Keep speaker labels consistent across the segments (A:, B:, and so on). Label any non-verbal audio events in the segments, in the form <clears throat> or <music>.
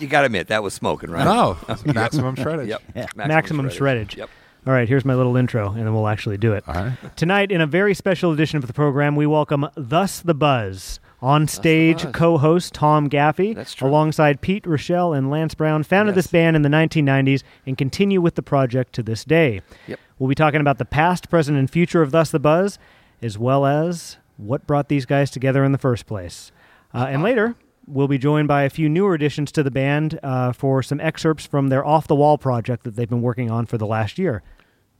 A: You got to admit that was smoking, right?
B: No, maximum shreddage.
A: Yep.
C: Maximum shreddage.
A: Yep.
C: All right, here's my little intro, and then we'll actually do it.
B: All right.
C: Tonight, in a very special edition of the program, we welcome Thus the Buzz. On stage, co host Tom Gaffey,
A: That's true.
C: alongside Pete Rochelle and Lance Brown, founded
A: Yes.
C: this band in the 1990s and continue with the project to this day.
A: Yep.
C: We'll be talking about the past, present, and future of Thus the Buzz, as well as what brought these guys together in the first place. Uh, and later, we'll be joined by a few newer additions to the band uh, for some excerpts from their Off the Wall project that they've been working on for the last year.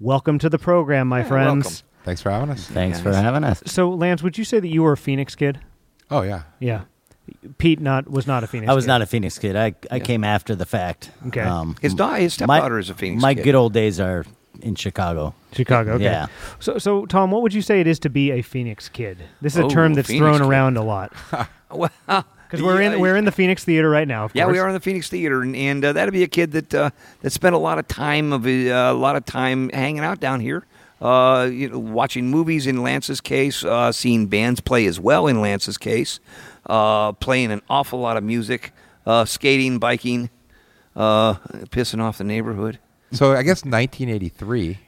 C: Welcome to the program, my friends.
A: welcome.
B: Thanks for having us.
D: Thanks for
A: guys.
D: having us.
C: So, Lance, would you say that you were a Phoenix kid?
B: Oh yeah.
C: Yeah. Pete not was not a Phoenix. Kid.
D: I was
C: kid.
D: not a Phoenix kid. I, I came after the fact.
C: Okay.
D: Um,
A: His, da- his
D: my-
A: stepdaughter is a Phoenix
D: My
A: kid.
D: good old days are in Chicago.
C: Chicago. Okay.
D: Yeah.
C: So, so Tom, what would you say it is to be a Phoenix kid? This is a
A: Oh,
C: term that's
A: Phoenix
C: thrown
A: kid.
C: around a lot <laughs>
A: Well,
C: because we're in
A: yeah,
C: we're in the Phoenix Theater right now. Of
A: Yeah, we are in the Phoenix Theater, and, and uh, that'd be a kid that uh, that spent a lot of time of uh, a lot of time hanging out down here. Uh, you know, watching movies in Lance's case, uh, seeing bands play as well in Lance's case, uh, playing an awful lot of music, uh, skating, biking, uh, pissing off the neighborhood.
B: So I guess 1983.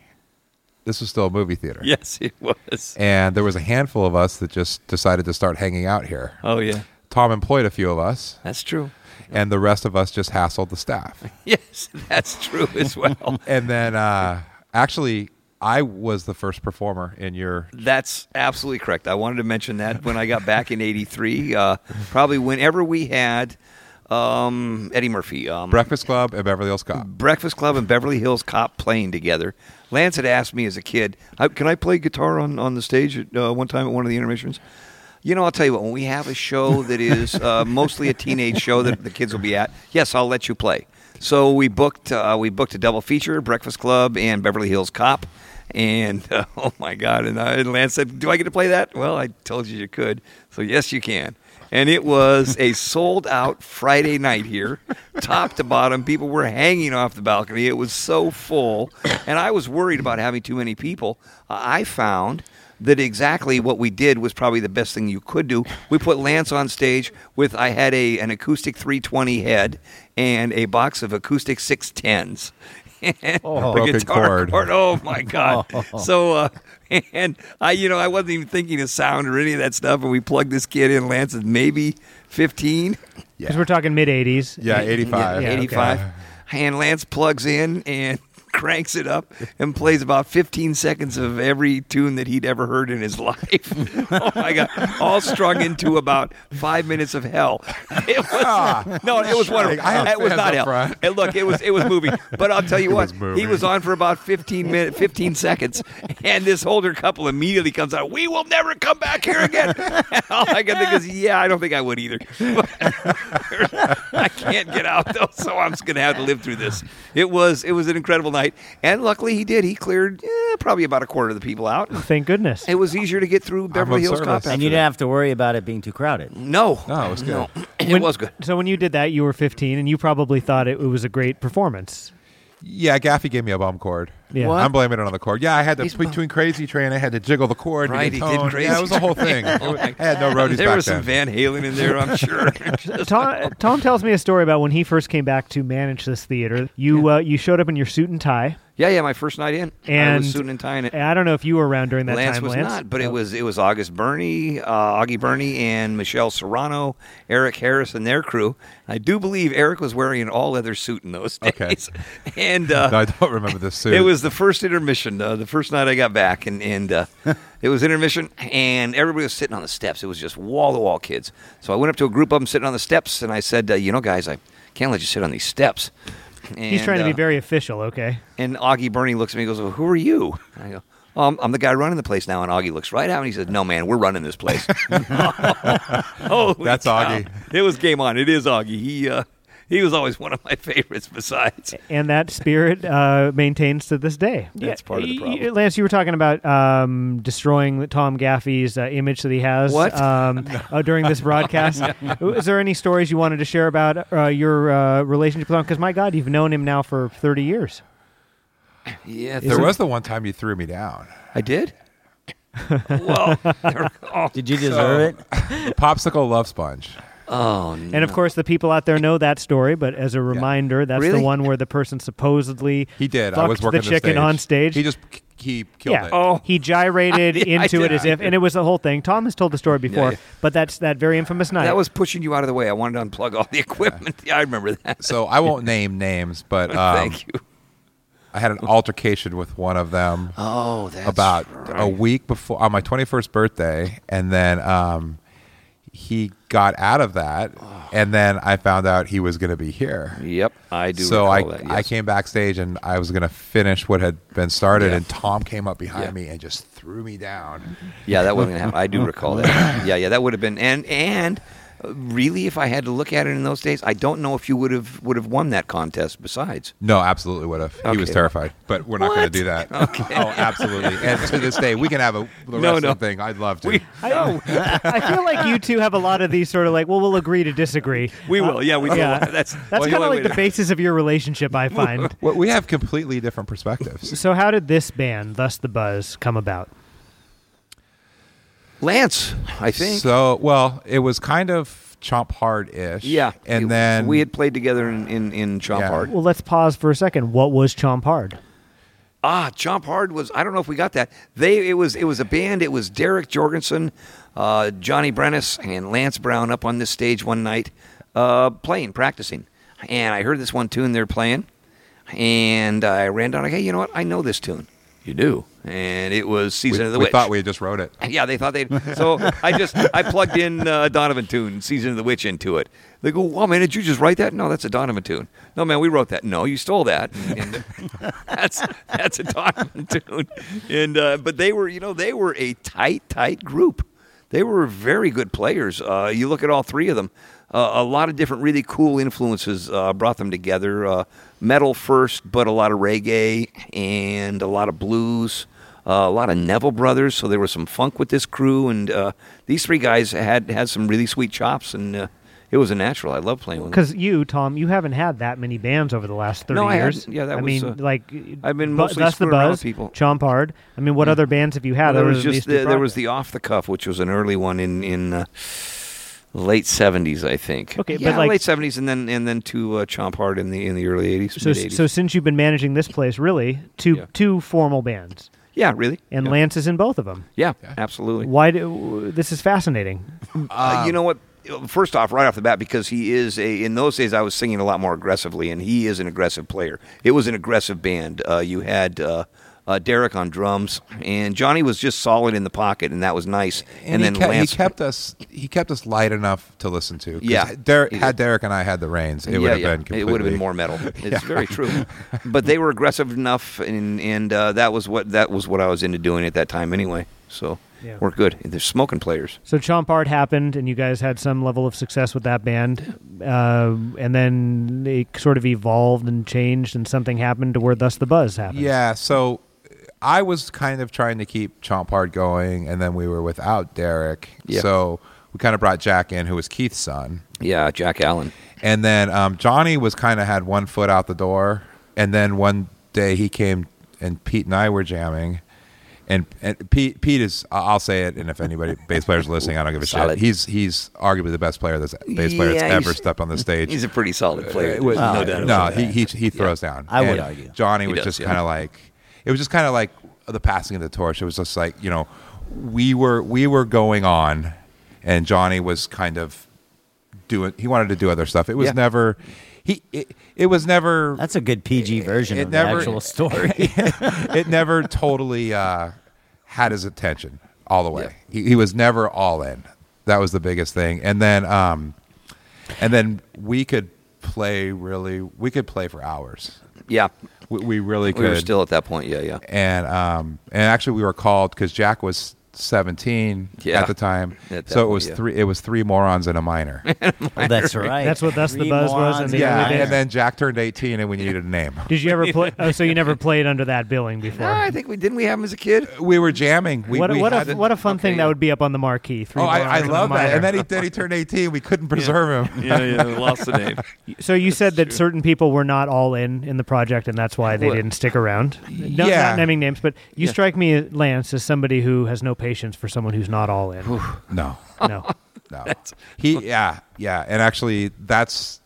B: This was still a movie theater. <laughs>
A: Yes, it was.
B: And there was a handful of us that just decided to start hanging out here.
A: Oh yeah,
B: Tom employed a few of us,
A: that's true.
B: and the rest of us just hassled the staff. <laughs>
A: Yes, that's true as well. <laughs>
B: And then, uh, actually, I was the first performer in your.
A: That's absolutely correct. I wanted to mention that when I got back in '83, uh, probably whenever we had um, Eddie Murphy, um,
B: Breakfast Club and Beverly Hills Cop.
A: Breakfast Club and Beverly Hills Cop playing together. Lance had asked me as a kid, I, "Can I play guitar on, on the stage at, uh, one time at one of the intermissions?" You know, I'll tell you what. When we have a show that is uh, <laughs> mostly a teenage show that the kids will be at, yes, I'll let you play. So we booked uh, we booked a double feature: Breakfast Club and Beverly Hills Cop. And uh, <laughs> oh my God! And, I, and Lance said, "Do I get to play that?" Well, I told you you could. So yes, you can. And it was a sold out Friday night here, top to bottom. People were hanging off the balcony. It was so full, and I was worried about having too many people. Uh, I found that exactly what we did was probably the best thing you could do. We put Lance on stage with I had a an acoustic 320 head and a box of acoustic 610s. And <laughs>
B: Oh.
A: a
B: Broken
A: guitar <laughs>
B: cord.
A: Oh my god! <laughs> So, uh, and I, you know, I wasn't even thinking of sound or any of that stuff. And we plugged this kid in. Lance is maybe 15.
C: because we're talking mid '80s.
B: Yeah, 85.
C: Yeah, okay.
A: 85. And Lance plugs in and cranks it up and plays about 15 seconds of every tune that he'd ever heard in his <laughs> life. oh my God. All strung into about five minutes of hell. <laughs> It was, no, it was wonderful. It was not hell.
B: front.
A: And look, it was, it was moving. But I'll tell you <laughs> what,
B: was
A: he was on for about 15 minutes, 15 seconds. And this older couple immediately comes out, we will never come back here again. And all I can think is, yeah, I don't think I would either. I can't get out though, so I'm just gonna have to live through this. It was it was an incredible night, and luckily he did. He cleared eh, probably about a quarter of the people out. <laughs>
C: Thank goodness.
A: It was easier to get through Beverly
B: of
A: Hills
B: service.
A: Cop.
B: And
D: you didn't have to worry about it being too crowded.
A: No,
B: No, it was good. <clears throat>
A: it was good.
C: So when you did that, you were 15, and you probably thought it, it was a great performance.
B: Yeah, Gaffey gave me a bum cord.
C: Yeah.
A: What?
B: I'm blaming it on the cord. Yeah, I had to
A: He's
B: between Crazy Train. I had to jiggle the cord. to
A: Right,
B: get
A: he did
B: tone.
A: crazy.
B: Yeah, it was a whole thing. <laughs> It was- I had no roadies
A: There
B: back
A: was some
B: then.
A: Van Halen in there, I'm sure. <laughs>
C: Tom, <laughs> Tom tells me a story about when he first came back to manage this theater. You uh, you showed up in your suit and tie,
A: yeah, yeah. My first night in, I
C: and
A: was suiting and tying it.
C: and I don't know if you were around during that time.
A: Lance
C: time.
A: was
C: Lance
A: not, but
C: Oh.
A: it was it was August Burney, uh, Augie Burney, and Michelle Serrano, Eric Harris, and their crew. I do believe Eric was wearing an all leather suit in those
B: Okay.
A: days, and uh,
B: No, I don't remember this suit.
A: it was the first intermission, uh, the first night I got back, and and uh, <laughs> it was intermission, and everybody was sitting on the steps. It was just wall to wall kids. So I went up to a group of them sitting on the steps, and I said, uh, "You know, guys, I can't let you sit on these steps."
C: He's trying to be
A: uh,
C: very official. Okay.
A: and Augie Bernie looks at me and goes, well, Who are you? And I go, oh, I'm, I'm the guy running the place now. And Augie looks right at me and he says, No, man, we're running this place. <laughs> <laughs> Holy
B: That's
A: cow.
B: Augie.
A: It was game on. It is Augie. He, uh, he was always one of my favorites. Besides,
C: and that spirit uh, maintains to this day.
A: That's part of the
C: y- y-
A: problem.
C: Lance, you were talking about um, destroying Tom Gaffey's uh, image that he has
A: What?
C: Um, <laughs> uh, during this broadcast. <laughs> Is there any stories you wanted to share about uh, your uh, relationship with him? Because my God, you've known him now for thirty years.
A: yeah,
B: There was the one time you threw me down.
A: I did. <laughs> well, oh,
D: Did you deserve it?
B: Popsicle love sponge.
A: Oh, no.
C: And of course, the people out there know that story. But as a reminder, that's
A: Really?
C: the one where the person supposedly
B: He did. I was working
C: the chicken
B: stage.
C: on stage.
B: He just he killed
C: yeah.
B: it.
A: Oh.
C: he gyrated <laughs>
A: I- I
C: into it as if, and it was the whole thing. Tom has told the story before,
A: yeah.
C: but that's that very infamous night.
A: that was pushing you out of the way. I wanted to unplug all the equipment. Yeah, <laughs> I remember that.
B: So I won't name names, but <laughs> um,
A: Thank you.
B: I had an altercation with one of them
A: Oh, that's
B: about
A: right.
B: a week before on my 21st birthday, and then um, he got out of that, and then I found out he was going to be here.
A: Yep, I do.
B: So I,
A: recall that,
B: I came backstage and I was going to finish what had been started,
A: Yeah.
B: and Tom came up behind
A: Yeah.
B: me and just threw me down.
A: Yeah, that wasn't gonna happen. I do recall that. <laughs> Yeah, yeah, that would have been and and really, if I had to look at it in those days, I don't know if you would have would have won that contest. Besides,
B: No, absolutely would have. He was terrified, but we're not going to do that. <laughs> Okay. Oh, absolutely. And to this day, we can have a the
A: No,
B: wrestling
A: no.
B: thing. I'd love to.
A: we
C: I, I feel like you two have a lot of these sort of like, well, we'll agree to disagree.
A: we will. Yeah, we uh, will.
C: Yeah.
A: That's
C: That's
A: well,
C: kind
A: wait,
C: of like the
A: wait.
C: basis of your relationship, I find.
B: Well, we have completely different perspectives.
C: so, how did this band, Thus the Buzz, come about?
A: Lance. I think.
B: So, well, it was kind of chomp hard ish.
A: yeah,
B: and
A: it-
B: then
A: we had played together in in, in Chomp
B: Yeah.
A: Hard.
C: Well, let's pause for a second. What was Chomp Hard?
A: Ah, Chomp Hard was. I don't know if we got that. They. It was. It was a band. It was Derek Jorgensen, uh, Johnny Brennis, and Lance Brown up on this stage one night, uh, playing, practicing. And I heard this one tune they're playing, and I ran down. Like, hey, you know what? I know this tune. You do. And it was
B: we,
A: Season of the
B: we
A: Witch.
B: We thought we just wrote it. <laughs>
A: Yeah, they thought they'd. So I just I plugged in uh, Donovan tune, Season of the Witch, into it. They go, "Wow, man, did you just write that?" No, that's a Donovan tune. No, man, we wrote that. No, you stole that. And <laughs> that's that's a Donovan <laughs> tune. And uh, but they were, you know, they were a tight, tight group. They were very good players. Uh, you look at all three of them. Uh, a lot of different, really cool influences uh, brought them together. Uh, metal first, but a lot of reggae and a lot of blues a lot of Neville brothers, so there was some funk with this crew, and uh, these three guys had had some really sweet chops, and uh, it was a natural. I love playing with them.
C: Because you, Tom, you haven't had that many bands over the last thirty
A: No, I
C: years.
A: Yeah, that
C: I
A: was,
C: mean,
A: uh,
C: like
A: I've been mostly
C: Thus the Buzz,
A: people.
C: Chomp Hard. I mean, what other bands have you had?
A: there was just the, there was the off the cuff, which was an early one in in uh, late seventies, I think.
C: Okay, but
A: yeah,
C: like-
A: late seventies, and then and then to uh, Chomp Hard in the in the early eighties,
C: So, so since you've been managing this place, really, two
A: Yeah.
C: two formal bands,
A: yeah, really,
C: and
A: yeah.
C: Lance is in both of them.
A: yeah,
B: Yeah.
A: absolutely.
C: Why? Do, this is fascinating.
A: Uh, you know what? First off, right off the bat, because he is a. In those days, I was singing a lot more aggressively, and he is an aggressive player. It was an aggressive band. Uh, you had uh, uh, Derek on drums, and Johnny was just solid in the pocket, and that was nice. And, then
B: he, kept,
A: Lance
B: he kept us he kept us light enough to listen to.
A: Yeah,
B: Derek, had. Derek and I had the reins, it
A: yeah,
B: would have
A: yeah,
B: been completely.
A: It would have been more metal. <laughs> It's very true. <laughs> But they were aggressive enough, and and uh, that was what that was what I was into doing at that time anyway. So
C: Yeah.
A: we're good. They're smoking players.
C: So Chomp Hard happened, and you guys had some level of success with that band, uh, and then it sort of evolved and changed, and something happened to where Thus the Buzz happened.
B: Yeah, so I was kind of trying to keep Chomp Hard going, and then we were without Derek.
A: Yeah.
B: So we kind of brought Jack in, who was Keith's son.
A: Yeah, Jack Allen.
B: And then um, Johnny was kind of had one foot out the door, and then one day he came and Pete and I were jamming, and, and Pete Pete is I- I'll say it, and if anybody <laughs> bass players listening, I don't give a
A: Solid.
B: shit. He's he's arguably the best player that's bass player that's
A: Yeah,
B: ever stepped on the stage.
A: He's a pretty solid player.
B: Uh, was-
A: no
D: Wow.
A: doubt
B: no, he, he he throws down.
D: I would argue.
B: Johnny
A: He
B: was
A: does,
B: just
A: yeah.
B: kind of like it was just kind of like the passing of the torch. It was just like you know we were we were going on, and Johnny was kind of doing. He wanted to do other stuff. It was
A: Yeah.
B: never. He it, it was never
D: That's a good PG version
B: it
D: of
B: never-
D: the actual story. <laughs>
B: it never totally uh, had his attention all the way. He, he was never all in. That was the biggest thing. And then, um, and then we could play really. We could play for hours.
A: Yeah,
B: We, we really could.
A: we were still at that point. Yeah, yeah.
B: and um, and actually we were called because Jack was seventeen
A: Yeah.
B: at the time. <laughs>
A: At
B: so it was
A: yeah.
B: three. It was three morons and a minor. <laughs>
D: Oh, that's <laughs> right.
C: That's what Thus the Buzz was
D: morons
C: in the
D: and
B: yeah,
C: days.
B: and then Jack turned eighteen, and we needed a name.
C: Did you ever play? Oh, so you never played under that billing before?
A: No, I think we didn't we have him as a kid.
B: We were jamming. We,
C: what a,
B: we
C: what,
B: had
C: a, what a fun thing that would be up on the marquee. Three
B: Oh, I, I
C: morons and
B: love that. And then he then he turned eighteen. We couldn't preserve him.
A: Yeah, yeah, lost the name.
C: So you said that certain people were not all in in the project, and that's why they
A: What?
C: didn't stick around. No,
B: Yeah.
C: Not naming names, but you strike me, Lance, as somebody who has no patience for someone who's not all in.
B: No,
C: no. <laughs>
B: no. <laughs> He, yeah, yeah. And actually, that's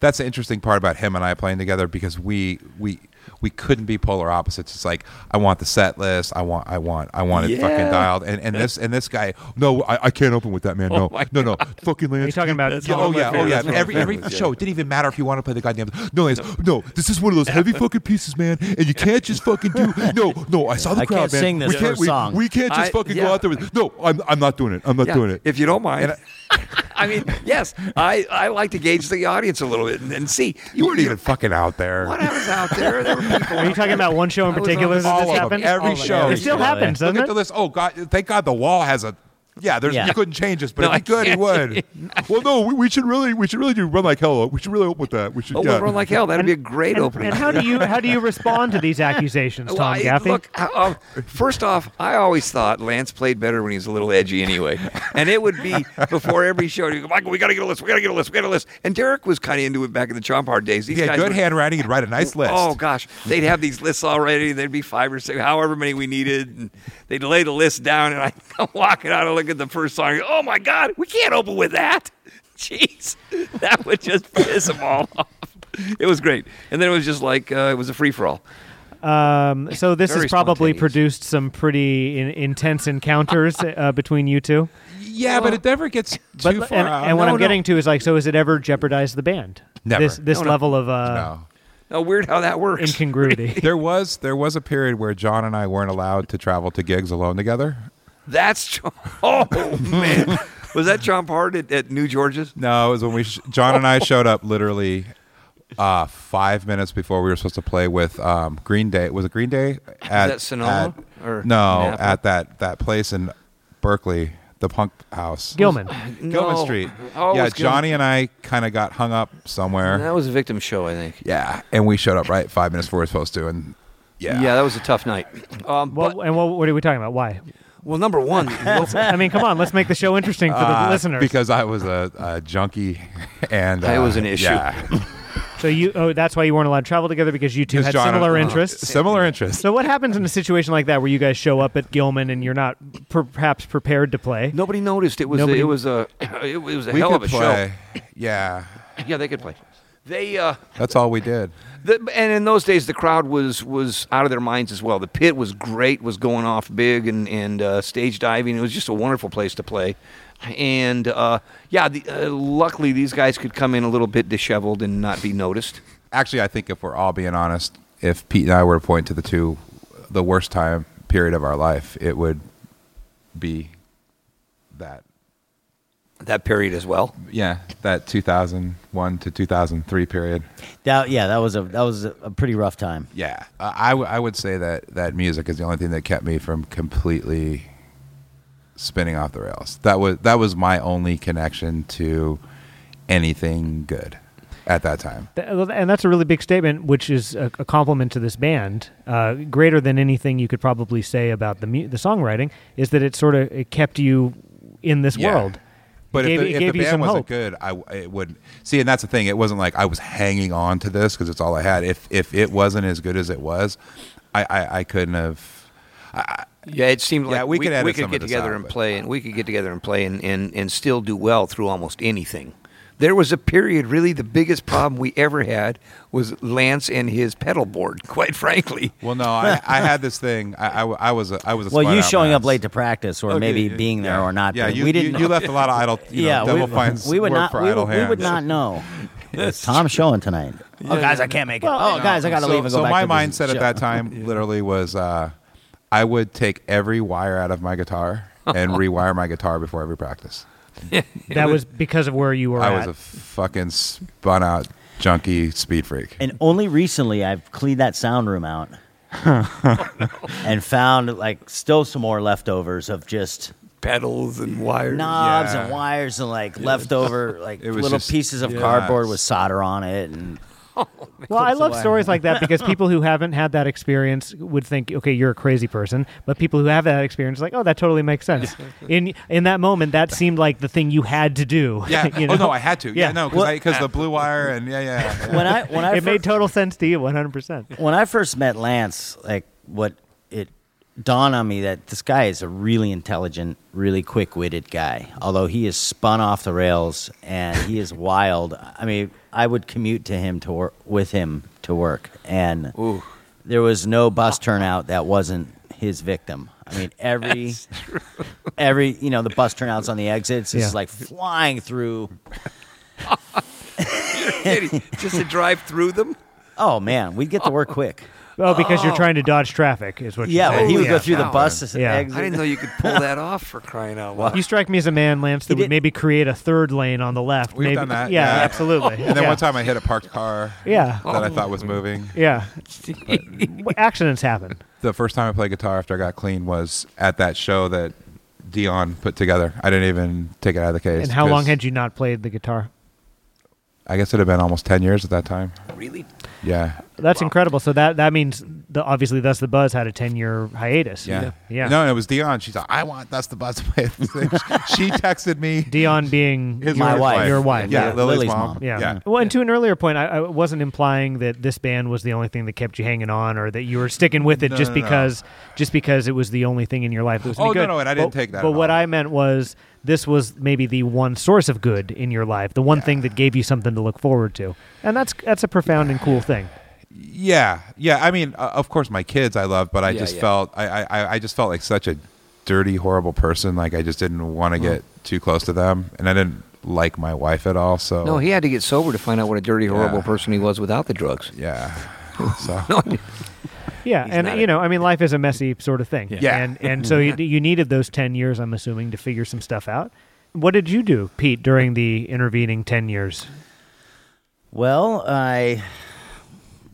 B: that's the interesting part about him and I playing together because we we we couldn't be polar opposites. It's like I want the set list. I want I want I want it
A: Yeah.
B: fucking dialed. And and this and this guy, no, I, I can't open with that man. Oh no,
A: Oh my
B: no, no, fucking Lance.
C: Are you talking about?
A: That's
B: Yeah,
A: one
B: oh
A: of my
B: yeah, oh yeah.
A: That's one of
B: Every every
A: yeah.
B: show, it didn't even matter if you want to play the goddamn. No, Lance, no. This is one of those heavy fucking pieces, man, and you can't just fucking do. No, no. I saw the
D: I
B: crowd,
D: can't
B: man.
D: sing this
B: we can't,
D: first
B: we,
D: song.
B: we can't just
A: I-
B: fucking
A: yeah.
B: go out there with. No, I'm I'm not doing it. I'm not
A: Yeah,
B: doing it.
A: If you don't mind.
B: And
A: I mean, yes, I, I like to gauge the audience a little bit and, and see.
B: you weren't even fucking out there.
A: What I was out there. There were people.
C: Are you talking about one show in particular
A: on
C: that this
B: of them,
C: happened?
B: every
D: All
B: show.
C: It still happens,
B: Look
C: doesn't
B: at
C: it?
B: the list. Oh God! Thank God the wall has a. Yeah, there's
D: Yeah.
B: you couldn't change this, but
A: No,
B: if he
A: I
B: could, he
A: can't.
B: would. well, no, we, we should really, we should really do run like hell. We should really open with that. We should.
A: Oh,
B: yeah.
A: we'll run like hell. That'd be a great
C: And,
A: opening.
C: and how do you how do you respond to these accusations, <laughs> Tom
A: Well, I-
C: Gaffey?
A: Look, uh, uh, first off, I always thought Lance played better when he was a little edgy anyway. And it would be before every show, he'd go, Michael, we got to get a list. We got to get a list. We got a list. And Derek was kind of into it back in the Chomp Hard days. These
B: he had
A: guys
B: good
A: were-
B: handwriting. He'd write a nice list.
A: Oh gosh, they'd have these lists already. There'd be five or six, however many we needed, and they'd lay the list down. And I come <laughs> walking out and look at the first song. Oh my God, we can't open with that. <laughs> Jeez, that would just piss them all <laughs> off. It was great, and then it was just like uh, it was a free for all.
C: Um, so this
A: Very
C: has probably produced some pretty in, intense encounters <laughs> uh, between you two.
B: yeah, but it never gets
C: But
B: far
C: and,
B: out.
C: and what
A: No,
C: I'm
A: no.
C: getting to is like, so has it ever jeopardized the band?
B: Never.
C: This this
A: No, no.
C: level of uh,
B: no.
A: Oh, weird how that works.
C: incongruity.
B: There was there was a period where John and I weren't allowed to travel to gigs alone together.
A: That's John- <laughs> oh man, was that Chomp Hard at, at New George's?
B: No, it was when we sh- John and I showed up literally uh, five minutes before we were supposed to play with um, Green Day. Was it Green Day? At,
A: that Sonoma
B: at-
A: or
B: no,
A: Napa?
B: at that that place in Berkeley, the Punk House,
C: Gilman.
B: Gilman
A: No.
B: Street.
A: Oh,
B: yeah,
A: was Gilman.
B: Johnny and I kind of got hung up somewhere.
A: That was a victim show, I think.
B: Yeah, and we showed up right five minutes before we were supposed to, and yeah,
A: Yeah, that was a tough night. Um,
C: Well,
A: but,
C: and what, what are we talking about? Why?
A: Well, number one, <laughs>
C: I mean, come on, let's make the show interesting for the
B: Uh,
C: listeners.
B: because I was a, a junkie, and
A: It
B: uh,
A: was an issue.
B: Yeah, <laughs>
C: so you, oh, that's why you weren't allowed to travel together because you two had
B: John-
C: similar
B: uh,
C: interests.
B: Similar interests.
C: So what happens in a situation like that where you guys show up at Gilman and you're not per- perhaps prepared to play?
A: nobody noticed. It was
C: Nobody-
A: a, it was a <coughs> it was a
B: we
A: hell
B: could
A: of a
B: play. Yeah.
A: Yeah, they could play. They uh,
B: that's all we did.
A: The, and in those days the crowd was was out of their minds as well. The pit was great, was going off big, and and uh, stage diving. It was just a wonderful place to play. And uh, yeah, the, uh, luckily these guys could come in a little bit disheveled and not be noticed.
B: Actually, I think if we're all being honest, if Pete and I were to point to the two, the worst time period of our life, it would be that.
A: That period as well.
B: Yeah, that 2001 to 2003 period.
D: That, yeah, that was a that was a, a pretty rough time.
B: Yeah, uh, I, w- I would say that that music is the only thing that kept me from completely spinning off the rails. That was that was my only connection to anything good at that time.
C: And that's a really big statement, which is a, a compliment to this band, uh, greater than anything you could probably say about the mu- the songwriting. Is that it sort of it kept you in this
B: Yeah.
C: world?
B: But
C: gave,
B: if the, if
C: gave
B: the band wasn't
C: hope.
B: good, I it would see. And that's the thing. It wasn't like I was hanging on to this because it's all I had. If if it wasn't as good as it was, I I, I couldn't have.
A: Yeah, it seemed
B: Yeah,
A: like
B: we could
A: we could get together
B: out,
A: and
B: but-
A: play, and we could get together and play, and, and, and still do well through almost anything. There was a period, really, the biggest problem we ever had was Lance and his pedal board. <laughs> Quite frankly,
B: Well, no, I, I had this thing. I was a, I was a
D: Well, you showing up late to practice, or
A: Okay,
D: maybe
A: yeah,
D: being there
B: Yeah.
D: or not.
B: Yeah,
D: being-
B: you,
D: we didn't.
B: you, you left a lot of idle. You
D: yeah,
B: know,
D: we,
B: Double Fine's <laughs>
D: we would
B: work
D: not.
B: for
D: We,
B: idle
D: would- we would not know. <laughs> It's Tom showing tonight. oh, guys, I can't make it. oh, guys, I got to
B: so,
D: leave and go
B: so
D: back.
B: my
D: to the
B: mindset
D: show.
B: at that time literally was uh, I would take every wire out of my guitar and rewire my guitar before every practice. <laughs>
C: That was because of where you were
B: I
C: at.
B: was a fucking spun out junkie speed freak.
D: And only recently I've cleaned that sound room out, <laughs> and found like still some more leftovers of just
A: Pedals and wires.
D: knobs
B: Yeah.
D: and wires and like leftover like
B: was
D: little
B: just-
D: pieces of
B: yeah.
D: cardboard with solder on it and Oh,
C: well, I love
D: away.
C: stories like that because people who <laughs> haven't had that experience would think, okay, you're a crazy person. But people who have that experience, like, oh, that totally makes sense. <laughs> In in that moment, that seemed like the thing you had to do.
B: Yeah. <laughs>
C: you oh, know?
B: Oh no, I had to. Yeah,
C: Yeah.
B: no,
D: Well-
B: because the uh, blue wire and yeah, yeah.
D: when I when I
C: it
D: fir-
C: made total sense to you, 100. percent
D: when I first met Lance, like what it dawned on me that this guy is a really intelligent, really quick-witted guy. Although he is spun off the rails and he is <laughs> wild. I mean, I would commute to him to work with him to work, and
A: Ooh.
D: there was no bus turnout that wasn't his victim. I mean, <laughs> every every you know the bus turnouts on the exits is
C: Yeah.
D: like flying through. <laughs>
A: Just to drive through them.
D: Oh man, we'd get to work quick.
C: Oh, because you're oh. trying to dodge traffic, is what.
D: Yeah,
C: you're
D: well,
C: saying.
D: he would
A: yeah,
D: go through the
A: power.
D: bus
C: Yeah.
D: exit.
A: I didn't know you could pull that off for crying out loud.
C: You strike me as a man, Lance, that
D: He
C: would
D: did-
C: maybe create a third lane on the left.
B: We've
C: maybe.
B: done that,
C: Yeah,
B: yeah.
C: absolutely.
B: And then
C: yeah.
B: one time I hit a parked car
C: Yeah.
B: that I thought was moving. <laughs>
C: Yeah. Accidents happen.
B: The first time I played guitar after I got clean was at that show that Dion put together. I didn't even take it out of the case.
C: And how long had you not played the guitar?
B: I guess it had been almost ten years at that time.
A: really?
B: Yeah,
C: That's incredible. So that that means the, obviously thus the buzz had a ten year hiatus.
B: yeah,
C: Yeah.
B: No, it was Dion. She's like, I want Thus the Buzz to play. <laughs> she texted me.
C: Dion being
B: His
D: My
B: wife.
D: wife.
C: Your wife,
B: Yeah,
C: yeah.
B: Lily's,
D: Lily's
B: mom.
D: mom.
C: Yeah.
B: yeah.
C: Well, and to an earlier point, I, I wasn't implying that this band was the only thing that kept you hanging on, or that you were sticking with it
B: No,
C: just
B: no, no.
C: because just because it was the only thing in your life that was any
B: Oh, no,
C: good.
B: no, and I didn't
C: But-
B: take that
C: But
B: at
C: what
B: all.
C: I meant was this was maybe the one source of good in your life, the one thing that gave you something to look forward to, and that's that's a profound and cool thing.
B: Yeah, yeah. I mean, uh, of course, my kids I love, but I
A: Yeah,
B: just
A: yeah.
B: felt I, I I just felt like such a dirty, horrible person. Like I just didn't want to get too close to them, and I didn't like my wife at all. So
A: No, he had to get sober to find out what a dirty, horrible
B: Yeah.
A: person he was without the drugs.
B: yeah. <laughs> So
C: Yeah,
A: He's
C: and you
A: a-
C: know, I mean, life is a messy sort of thing.
B: Yeah.
C: and and so you, you needed those ten years, I'm assuming, to figure some stuff out. What did you do, Pete, during the intervening ten years?
D: Well, I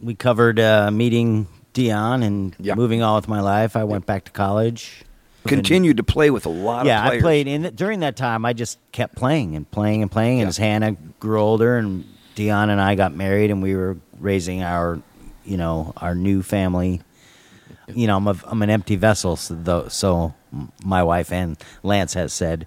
D: we covered uh, meeting Dion and
A: Yeah.
D: moving on with my life. I went back to college.
A: Continued to play with a lot
D: yeah,
A: of players.
D: I played in during that time. I just kept playing and playing and playing. And as Hannah grew older, and Dion and I got married, and we were raising our, you know, our new family. You know, I'm a, I'm an empty vessel. So, though, so my wife and Lance has said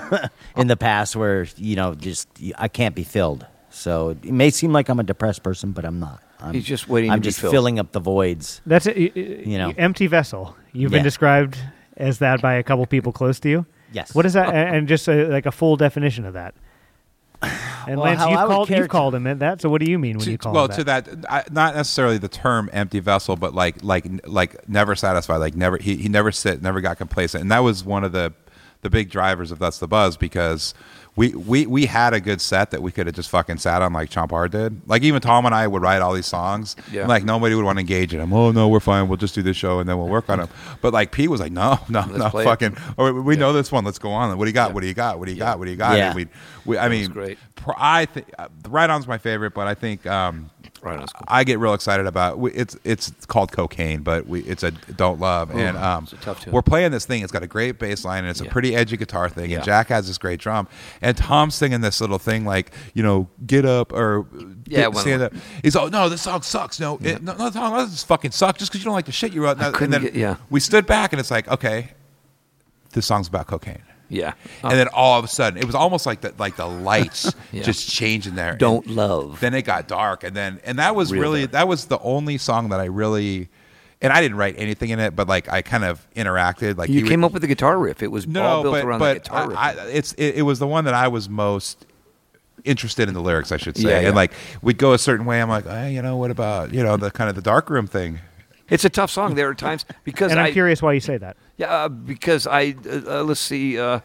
D: <laughs> in the past, where you know, just I can't be filled. So it may seem like I'm a depressed person, but I'm not. I'm,
A: He's just waiting
D: I'm
A: to be
D: just
A: filled.
D: filling up the voids.
C: That's it. You
D: You know.
C: empty vessel. You've been described as that by a couple people close to you.
D: Yes.
C: What is that? <laughs> A- and just a, like a full definition of that. <sighs> And
D: Well,
C: Lance,
D: how
C: you've
D: I would
C: called you've
D: character-
C: called him that. So what do you mean when
B: to,
C: you call
B: well
C: him
B: to that I, not necessarily the term empty vessel but like like like never satisfied like never he, he never sit never got complacent and that was one of the the big drivers of Thus the Buzz because we, we we had a good set that we could have just fucking sat on like Chomp Hard did. Like even Tom and I would write all these songs.
A: Yeah.
B: and, like nobody would want to engage in them. Oh no, we're fine. We'll just do this show and then we'll work on them. But like Pete was like, no, <laughs> no, no,
A: play it.
B: fucking. Or we know this one. Let's go on. What do you got? What do you got? What do you got? What do you got?
D: Yeah.
B: And we, we I mean,
A: great.
B: pr- I think uh, Right On's my favorite, but I think um,
A: Right cool.
B: I get real excited about. It's it's called cocaine, but we it's a don't love, and um,
A: it's a tough tune.
B: we're playing this thing. It's got a great bass line, and it's a pretty edgy guitar thing.
A: Yeah.
B: And Jack has this great drum, and Tom's singing this little thing like you know, get up or
A: Yeah,
B: get, stand up. He's oh no, this song sucks. No, it, no, no, Tom, this fucking suck. Just because you don't like the shit you wrote.
A: I
B: And
A: couldn't
B: then
A: get- yeah.
B: we stood back, and it's like okay, this song's about cocaine.
A: Yeah.
B: And then all of a sudden, it was almost like the like the lights <laughs>
A: Yeah.
B: just changing there.
A: Don't
B: And
A: love.
B: Then it got dark, and then and that was
A: Real
B: really
A: dark.
B: that was the only song that I really, and I didn't write anything in it, but like I kind of interacted. Like
A: you
B: he
A: came
B: would-
A: up with the guitar riff. It was all
B: no,
A: built
B: but
A: around the
B: but
A: guitar riff.
B: I, I, it's it, it was the one that I was most interested in the lyrics, I should say.
A: Yeah, yeah.
B: And like we'd go a certain way. I'm like, hey, you know, what about you know the kind of the dark room thing?
A: it's a tough song. There are times because
C: And I'm
A: I,
C: curious why you say that.
A: Yeah, uh, because I uh, uh, let's see, uh,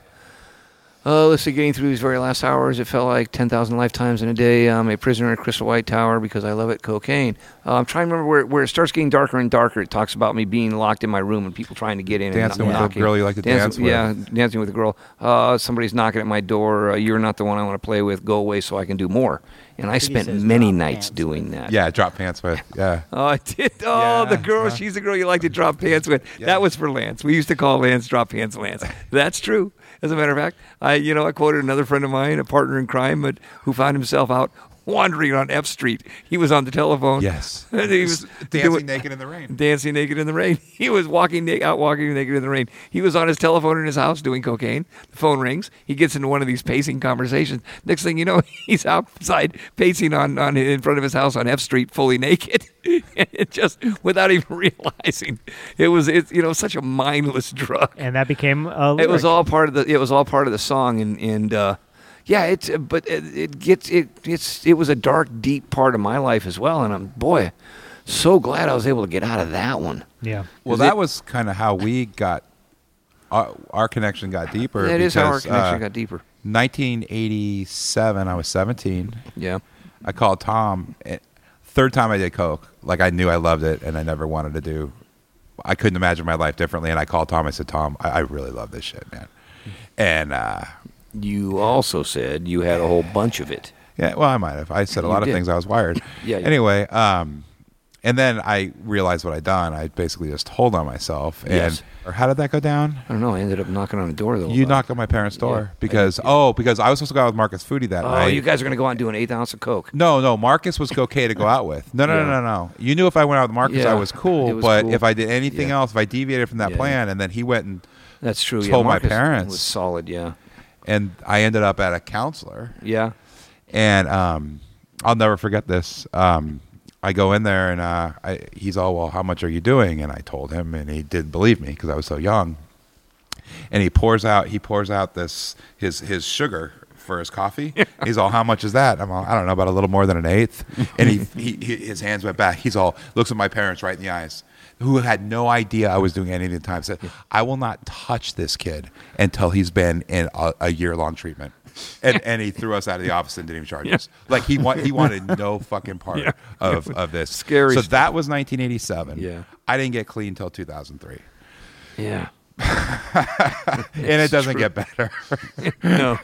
A: uh, let's see, getting through these very last hours, it felt like ten thousand lifetimes in a day. I'm a prisoner in Crystal White Tower because I love it. Cocaine. Uh, I'm trying to remember where where it starts getting darker and darker. It talks about me being locked in my room and people trying to get in.
B: Dancing
A: and
B: with the
A: knocking.
B: girl you like to dance with.
A: Yeah, dancing with a girl. Uh, somebody's knocking at my door. Uh, you're not the one I want to play with. Go away so I can do more. and I
D: he
A: spent many nights
D: pants
A: doing that.
B: Yeah, drop pants with. Yeah. <laughs>
A: Oh, I did. Oh, the girl.
B: uh,
A: she's the girl you like to drop pants with.
B: Yeah.
A: That was for Lance. We used to call Lance drop pants Lance. <laughs> That's true. As a matter of fact, I, you know, I quoted another friend of mine, a partner in crime, but who found himself out wandering on F Street. He was on the telephone.
B: Yes. <laughs>
A: he was
B: dancing
A: doing-
B: naked in the rain.
A: dancing naked in the rain. <laughs> He was walking na- out walking naked in the rain. He was on his telephone in his house doing cocaine. The phone rings. He gets into one of these pacing conversations. Next thing you know, <laughs> he's outside pacing on, on in front of his house on F Street, fully naked. it just without even realizing it was it's you know such a mindless drug.
C: and that became a
A: It was all part of the. It was all part of the song, and and uh, yeah, it's. But it, it gets it. It's. It was a dark, deep part of my life as well, and I'm boy, so glad I was able to get out of that one.
C: yeah.
B: Well, that
A: it-
B: was kind of how we got our, our connection got deeper.
A: That is how our connection
B: uh,
A: got deeper.
B: 1987, I was 17.
A: Yeah.
B: I called Tom. eh, Third time I did coke, like I knew I loved it, and I never wanted to do. I couldn't imagine my life differently. And I called Tom. I said, Tom, I, I really love this shit, man. And uh,
A: You also said you had a whole bunch of it.
B: Yeah, well, I might have. I said a lot
A: did.
B: of things. I was wired. <laughs>
A: Yeah.
B: Anyway, um, and then I realized what I'd done. I basically just told on myself. And
A: Yes.
B: or how did that go down?
A: I don't know. I ended up knocking on the door though.
B: You knocked on my parents' door
A: Yeah,
B: because oh, because I was supposed to go out with Marcus Foodie that
A: Oh,
B: night.
A: Oh, you guys are going to go out and do an eighth ounce of coke.
B: no, no, Marcus was okay to go out with. No, no,
A: Yeah.
B: no, no, no. You knew if I went out with Marcus,
A: Yeah,
B: I was cool.
A: was
B: but
A: cool.
B: if I did anything else, if I deviated from that plan, and then he went and
A: That's true. yeah,
B: Told my parents.
A: was solid. Yeah.
B: And I ended up at a counselor.
A: Yeah.
B: And um, I'll never forget this. Um, I go in there and uh, I, he's all, well, how much are you doing? And I told him, and he didn't believe me because I was so young. And he pours out, he pours out this his his sugar for his coffee. <laughs> He's all, how much is that? I'm all, I don't know, about a little more than an eighth. And he, he, he his hands went back. He's all looks at my parents right in the eyes, who had no idea I was doing anything at the time. Said, I will not touch this kid until he's been in a, a year long treatment. <laughs> And, and he threw us out of the office and didn't even charge us. Like he wa- he wanted no <laughs> fucking part
A: Yeah.
B: of, <laughs> of this.
A: Scary
B: So
A: stuff.
B: that was 1987.
A: Yeah.
B: I didn't get clean until 2003,
A: Yeah.
B: and it doesn't
A: true.
B: get better.
A: No.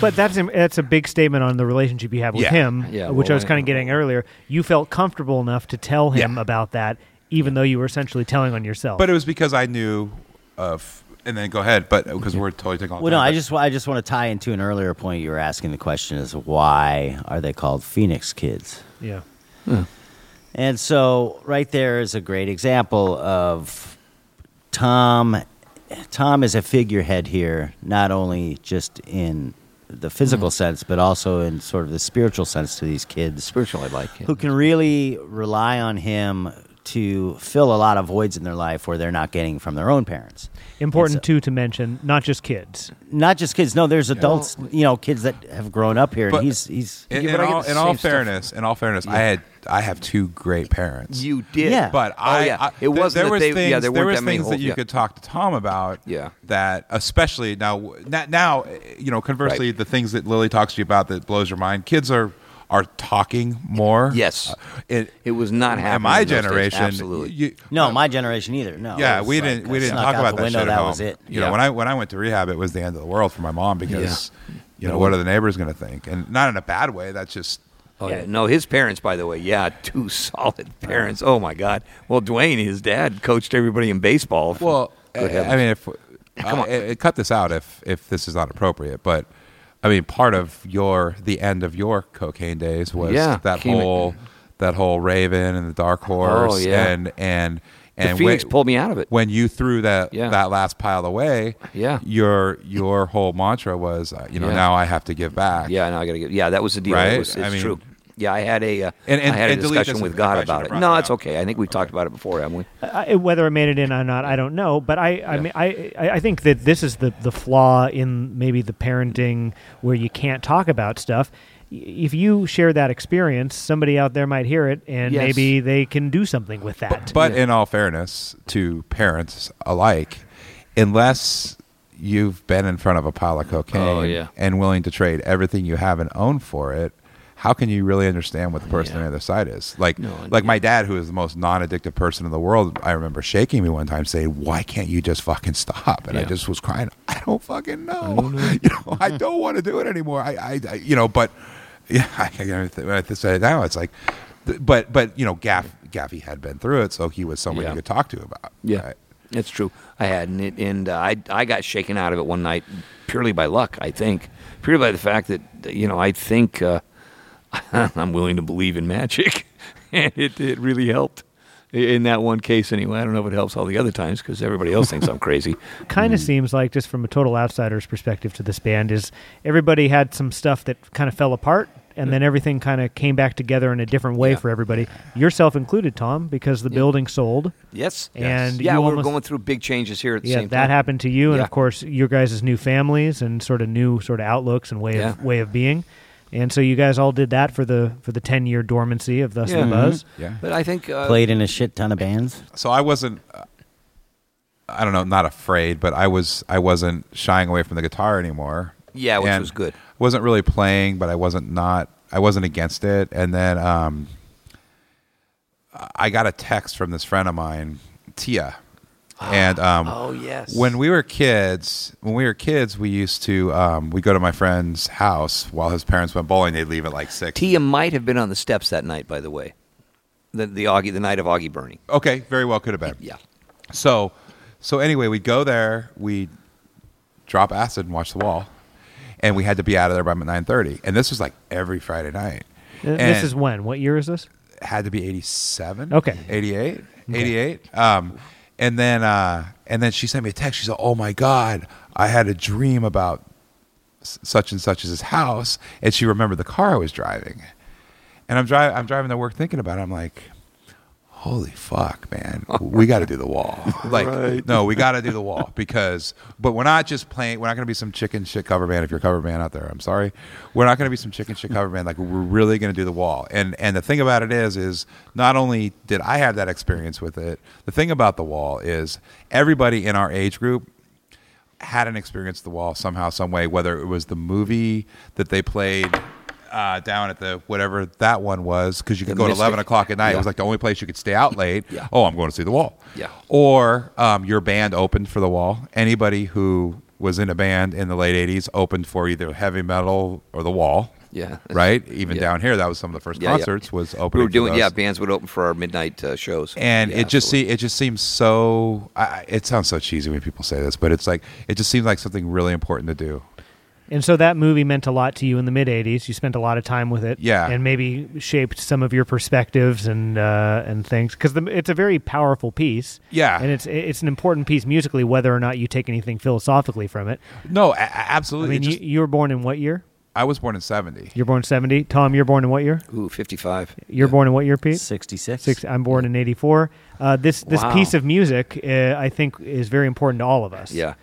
C: But that's a, that's a big statement on the relationship you have with
B: Yeah.
C: him,
A: Yeah,
C: which
A: well,
C: I was
A: I-
C: kind of getting earlier. You felt comfortable enough to tell him
B: Yeah.
C: about that, even though you were essentially telling on yourself.
B: but it was because I knew of. And then go ahead, but uh, because we're totally taking all.
D: Well, no, I just I just want to tie into an earlier point you were asking. The question is why are they called Phoenix Kids?
C: yeah,
D: And so, right there is a great example of Tom. Tom is a figurehead here, not only just in the physical mm-hmm. sense, but also in sort of the spiritual sense to these kids
A: Spiritual, I like it.
D: who can really rely on him to fill a lot of voids in their life where they're not getting from their own parents.
C: important
D: It's a-
C: too to mention, not just kids.
D: Not just kids. No, there's adults. You know, kids that have grown up here.
B: But-
D: and he's he's
B: In,
A: Yeah,
B: in
A: but I
B: all, in all
A: same stuff.
B: fairness, in all fairness, I had I have two great parents.
A: You did.
D: Yeah.
B: But
A: Oh,
B: I,
A: yeah.
B: I
A: It
B: th-
A: wasn't
B: there was
A: they-
B: things,
A: yeah, there weren't
B: was
A: that many
B: things that
A: holes,
B: you
A: yeah.
B: could talk to Tom about.
A: Yeah.
B: That especially now, now you know. Conversely,
A: Right.
B: the things that Lily talks to you about that blows your mind. Kids are are talking more.
A: Yes.
B: Uh, it,
A: It was not
B: in
A: happening
B: my
A: in those days.
B: generation.
A: Absolutely.
B: you-
D: no
B: uh,
D: my generation either. No.
B: yeah, we
D: like,
B: didn't we didn't talk about that
D: window,
B: shit at
D: That
B: home.
D: was it.
B: You
A: Yeah.
B: know, when I when I went to rehab, it was the end of the world for my mom because you know
A: No.
B: what are the neighbors going to think, and not in a bad way. That's just
A: Oh yeah. No, his parents, by the way, yeah, two <laughs> solid parents. Oh my God. Well, Dwayne, his dad, coached everybody in baseball.
B: Well, I- I mean, if
A: Come
B: uh,
A: on.
B: uh, cut this out if if this is not appropriate, but I mean, part of your the end of your cocaine days was
A: Yeah,
B: that whole that whole Raven and the Dark Horse,
A: Oh, yeah.
B: and and
A: the
B: and
A: Phoenix
B: when,
A: pulled me out of it.
B: when you threw that
A: Yeah.
B: that last pile away.
A: Yeah.
B: your your whole mantra was, uh, you know,
A: Yeah.
B: now I have to give back.
A: Yeah, now I got to get. Yeah, that was the deal.
B: Right?
A: It was, it's
B: I mean-
A: true. Yeah, I had a, uh,
B: And- and-
A: I had a discussion with God about it. No, it's
B: up.
A: okay. I think we've talked about it before, haven't we?
C: I, whether I made it in or not, I don't know. But I, I mean, I, I I think that this is the the flaw in maybe the parenting where you can't talk about stuff. If you share that experience, somebody out there might hear it, and
A: Yes.
C: maybe they can do something with that.
B: But
A: Yeah.
B: in all fairness to parents alike, unless you've been in front of a pile of cocaine
A: Oh, yeah.
B: and willing to trade everything you have and own for it, how can you really understand what the person
A: Yeah.
B: on the other side is? Like,
A: No,
B: like
A: yeah.
B: my dad, who is the most non-addictive person in the world. I remember shaking me one time, saying, "Why can't you just fucking stop?" And I just was crying. <laughs> I don't fucking know. <laughs> you know, I don't want to do it anymore. I, I, I you know, but <laughs> Yeah, I, I, when I say it now, it's like, but but you know, Gaff Gaffey had been through it, so he was someone
A: Yeah.
B: you could talk to about.
A: Yeah,
B: right?
A: it's true. I had, and, it, and uh, I I got shaken out of it one night purely by luck. I think purely by the fact that you know I think uh, <laughs> I'm willing to believe in magic, <laughs> and it it really helped in that one case anyway. I don't know if it helps all the other times because everybody else thinks I'm crazy. <laughs>
C: kind
A: Mm.
C: of seems like just from a total outsider's perspective to this band is everybody had some stuff that kind of fell apart and then everything kind of came back together in a different way
A: Yeah.
C: for everybody yourself included tom because the building sold
A: Yes,
C: And
A: yeah,
C: you
A: we were
C: almost-
A: going through big changes here at the
C: yeah
A: same
C: that happened to you and of course your guys' new families and sort of new sort of outlooks and way
A: Yeah.
C: of way of being and so you guys all did that for the for the 10 year dormancy of thus
A: Yeah.
C: the buzz
B: Yeah.
A: But I think uh,
D: Played in a shit ton of bands.
B: So I wasn't. uh, I don't know, not afraid, but I was. I wasn't shying away from the guitar anymore.
A: Yeah, which
B: And
A: was good.
B: wasn't really playing, but I wasn't not. I wasn't against it. And then um, I got a text from this friend of mine, Tia, <gasps> and um,
A: Oh yes.
B: when we were kids, when we were kids, we used to um, we go to my friend's house while his parents went bowling. They'd leave at like six.
A: Tia might have been on the steps that night, by the way. The the Augie, the night of Augie burning.
B: okay, very well could have been.
A: Yeah.
B: So, so anyway, we'd go there, we drop acid and watch the wall, and we had to be out of there by nine thirty. And this was like every Friday night.
C: Uh, this is when what year is this
B: had to be eighty seven.
C: Okay.
B: 88, 88. Um, and then uh, and then she sent me a text. She said, "Oh my God, I had a dream about such and such as his house," and she remembered the car I was driving. And I'm driving. I'm driving to work thinking about it. I'm like, holy fuck, man, we got to do the wall. <laughs> Like, no, we got to do the wall because, but we're not just playing. We're not going to be some chicken shit cover band. If you're a cover band out there, I'm sorry. We're not going to be some chicken shit cover band. Like, we're really going to do the wall. And and the thing about it is, is not only did I have that experience with it, the thing about the wall is everybody in our age group had an experience at the wall somehow, some way. Whether it was the movie that they played. Uh, down at the whatever that one was because you could go at
A: Mystic.
B: eleven o'clock at night. It
A: Yeah.
B: was like the only place you could stay out late.
A: Yeah.
B: Oh, I'm going to see the wall.
A: Yeah.
B: Or um, your band opened for the wall. Anybody who was in a band in the late '80s opened for either heavy metal or the wall.
A: Yeah.
B: Right. Even
A: Yeah.
B: down here, that was some of the first
A: Yeah, yeah.
B: concerts. Was
A: We were
B: for
A: doing
B: those.
A: yeah. Bands would open for our midnight uh, shows,
B: And
A: Yeah,
B: it just
A: absolutely.
B: see, it just seems so. I, I- it sounds so cheesy when people say this, but it's like it just seems like something really important to do.
C: And so that movie meant a lot to you in the mid '80s. You spent a lot of time with it,
B: Yeah.
C: and maybe shaped some of your perspectives and uh, and things because it's a very powerful piece.
B: Yeah.
C: and it's it's an important piece musically, whether or not you take anything philosophically from it.
B: No, a- a-
C: I
B: absolutely.
C: mean,
B: just-
C: you, you were born in what year?
B: I was born in '70.
C: You're born '70. Tom, you're born in what year?
A: Ooh, 55.
C: You're born in what year, Pete?
D: 66.
C: Six. I'm born in '84. Uh, this this
A: Wow.
C: piece of music, uh, I think, is very important to all of us.
A: Yeah.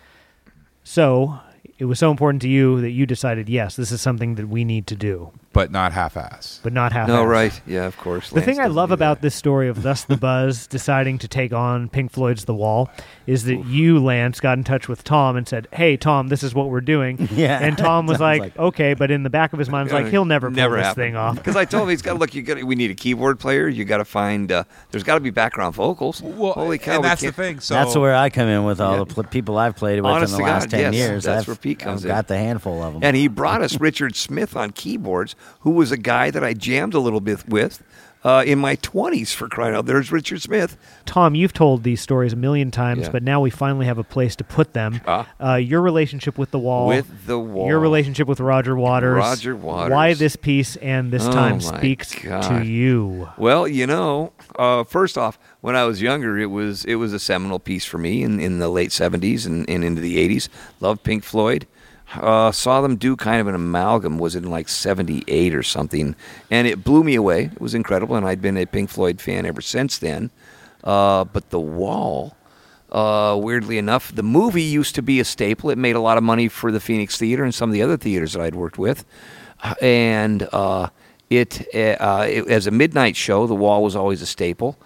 C: So it was so important to you that you decided, yes, this is something that we need to do,
B: but not half-ass.
C: but not half.
A: No, right. Yeah, of course.
C: The
A: Lance
C: thing I love about
A: that.
C: this story of Thus the <laughs> Buzz deciding to take on Pink Floyd's The Wall is that you, Lance, got in touch with Tom and said, Hey, Tom, this is what we're doing. <laughs>
D: Yeah,
C: And Tom was <laughs> like,
D: like-
C: Okay, but in the back of his mind, was like, He'll never pull this thing off.
A: Because I told him he's got to look. You got. We need a keyboard player. You got to find. Uh, there's got to be background vocals.
B: Well,
A: Holy cow!
B: and that's the thing. So
D: That's where I come in with all
A: Yeah.
D: the pl- people I've played with
A: Honest
D: in the last
A: God,
D: 10
A: yes,
D: years.
A: that's
D: I've,
A: where Pete comes
D: I've
A: in.
D: got the handful of them.
A: And he brought us Richard Smith on keyboards, who was a guy that I jammed a little bit with uh, in my 20s. For crying out, there's Richard Smith.
C: Tom, you've told these stories a million times,
A: Yeah.
C: but now we finally have a place to put them.
A: Ah.
C: Uh, your relationship with the wall,
A: With the wall.
C: your relationship with Roger Waters,
A: Roger Waters.
C: why this piece and this
A: Oh,
C: time speaks to you.
A: Well, you know, uh, first off, when I was younger, it was it was a seminal piece for me in, in the late '70s and, and into the '80s. Loved Pink Floyd. Uh, saw them do kind of an amalgam. Was it in like '78 or something? And it blew me away. It was incredible, and I'd been a Pink Floyd fan ever since then. Uh, but the Wall, uh, weirdly enough, the movie used to be a staple. It made a lot of money for the Phoenix Theater and some of the other theaters that I'd worked with. And uh, it, uh, it, as a midnight show, The Wall was always a staple.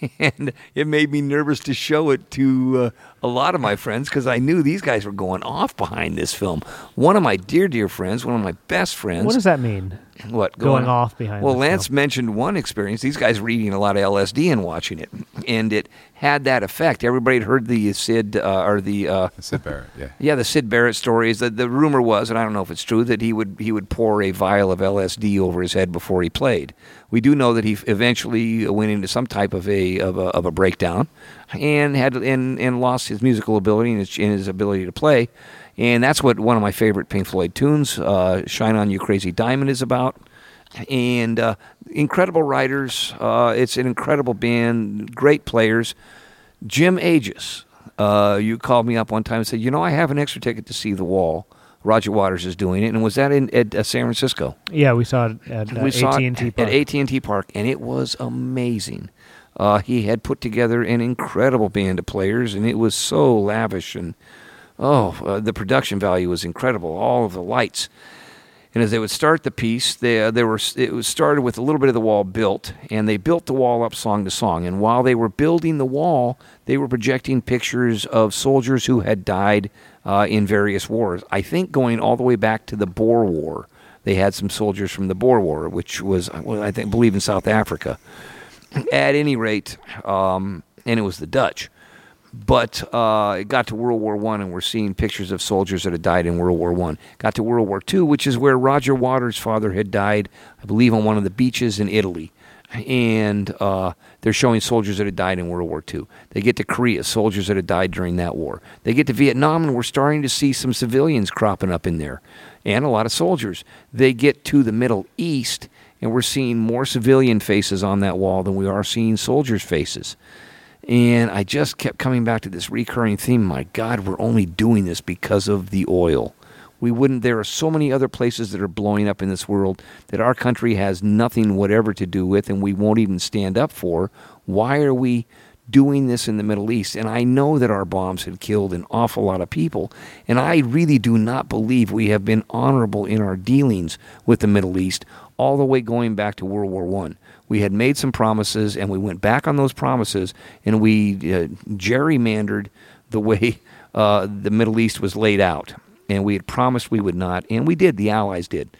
A: <laughs> and it made me nervous to show it to uh, a lot of my friends because I knew these guys were going off behind this film. One of my dear, dear friends, one of my best friends.
C: What does that mean?
A: what
C: Going off behind
A: Well, Lance
C: show.
A: mentioned one experience. These guys were eating a lot of LSD and watching it, and it had that effect. Everybody had heard the Syd uh, or the uh,
B: Syd Barrett, yeah.
A: yeah the Syd Barrett stories. The, the rumor was, and I don't know if it's true, that he would he would pour a vial of LSD over his head before he played. We do know that he eventually went into some type of a of a, of a breakdown, and had and, and lost his musical ability and his, and his ability to play. And that's what one of my favorite Pink Floyd tunes, uh, "Shine On You Crazy Diamond," is about and uh, incredible writers. Uh, it's an incredible band, great players. Jim Aegis, uh, you called me up one time and said, "You know, I have an extra ticket to see The Wall." Roger Waters is doing it, and was that in at, uh, San Francisco?
C: Yeah, we saw it at uh, AT&T Park.
A: at AT&T Park, and it was amazing. Uh, he had put together an incredible band of players, and it was so lavish and oh, uh, the production value was incredible. All of the lights, and as they would start the piece, they uh, they were it was started with a little bit of the wall built, and they built the wall up song to song. And while they were building the wall, they were projecting pictures of soldiers who had died uh, in various wars. I think going all the way back to the Boer War. They had some soldiers from the Boer War, which was, well, I think, believe in South Africa. At any rate, um, and it was the Dutch. But uh, it got to World War One, and we're seeing pictures of soldiers that had died in World War One. Got to World War Two, which is where Roger Waters' father had died, I believe, on one of the beaches in Italy. And uh, they're showing soldiers that had died in World War II. They get to Korea, soldiers that had died during that war. They get to Vietnam, and we're starting to see some civilians cropping up in there, and a lot of soldiers. They get to the Middle East, and we're seeing more civilian faces on that wall than we are seeing soldiers' faces. And I just kept coming back to this recurring theme. My God, we're only doing this because of the oil. We wouldn't. There are so many other places that are blowing up in this world that our country has nothing whatever to do with, and we won't even stand up for. Why are we doing this in the Middle East? And I know that our bombs had killed an awful lot of people, and I really do not believe we have been honorable in our dealings with the Middle East all the way going back to World War One. We had made some promises, and we went back on those promises, and we uh, gerrymandered the way uh, the Middle East was laid out. And we had promised we would not, and we did. The Allies did.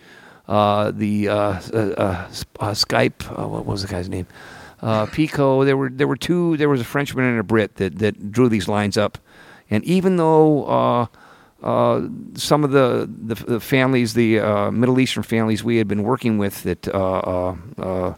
A: Uh, the uh, uh, uh, Sykes, what was the guy's name? Picot. There were there were two. There was a Frenchman and a Brit that that drew these lines up, and even though. Uh, some of the, the, the families, the uh, Middle Eastern families we had been working with, that uh,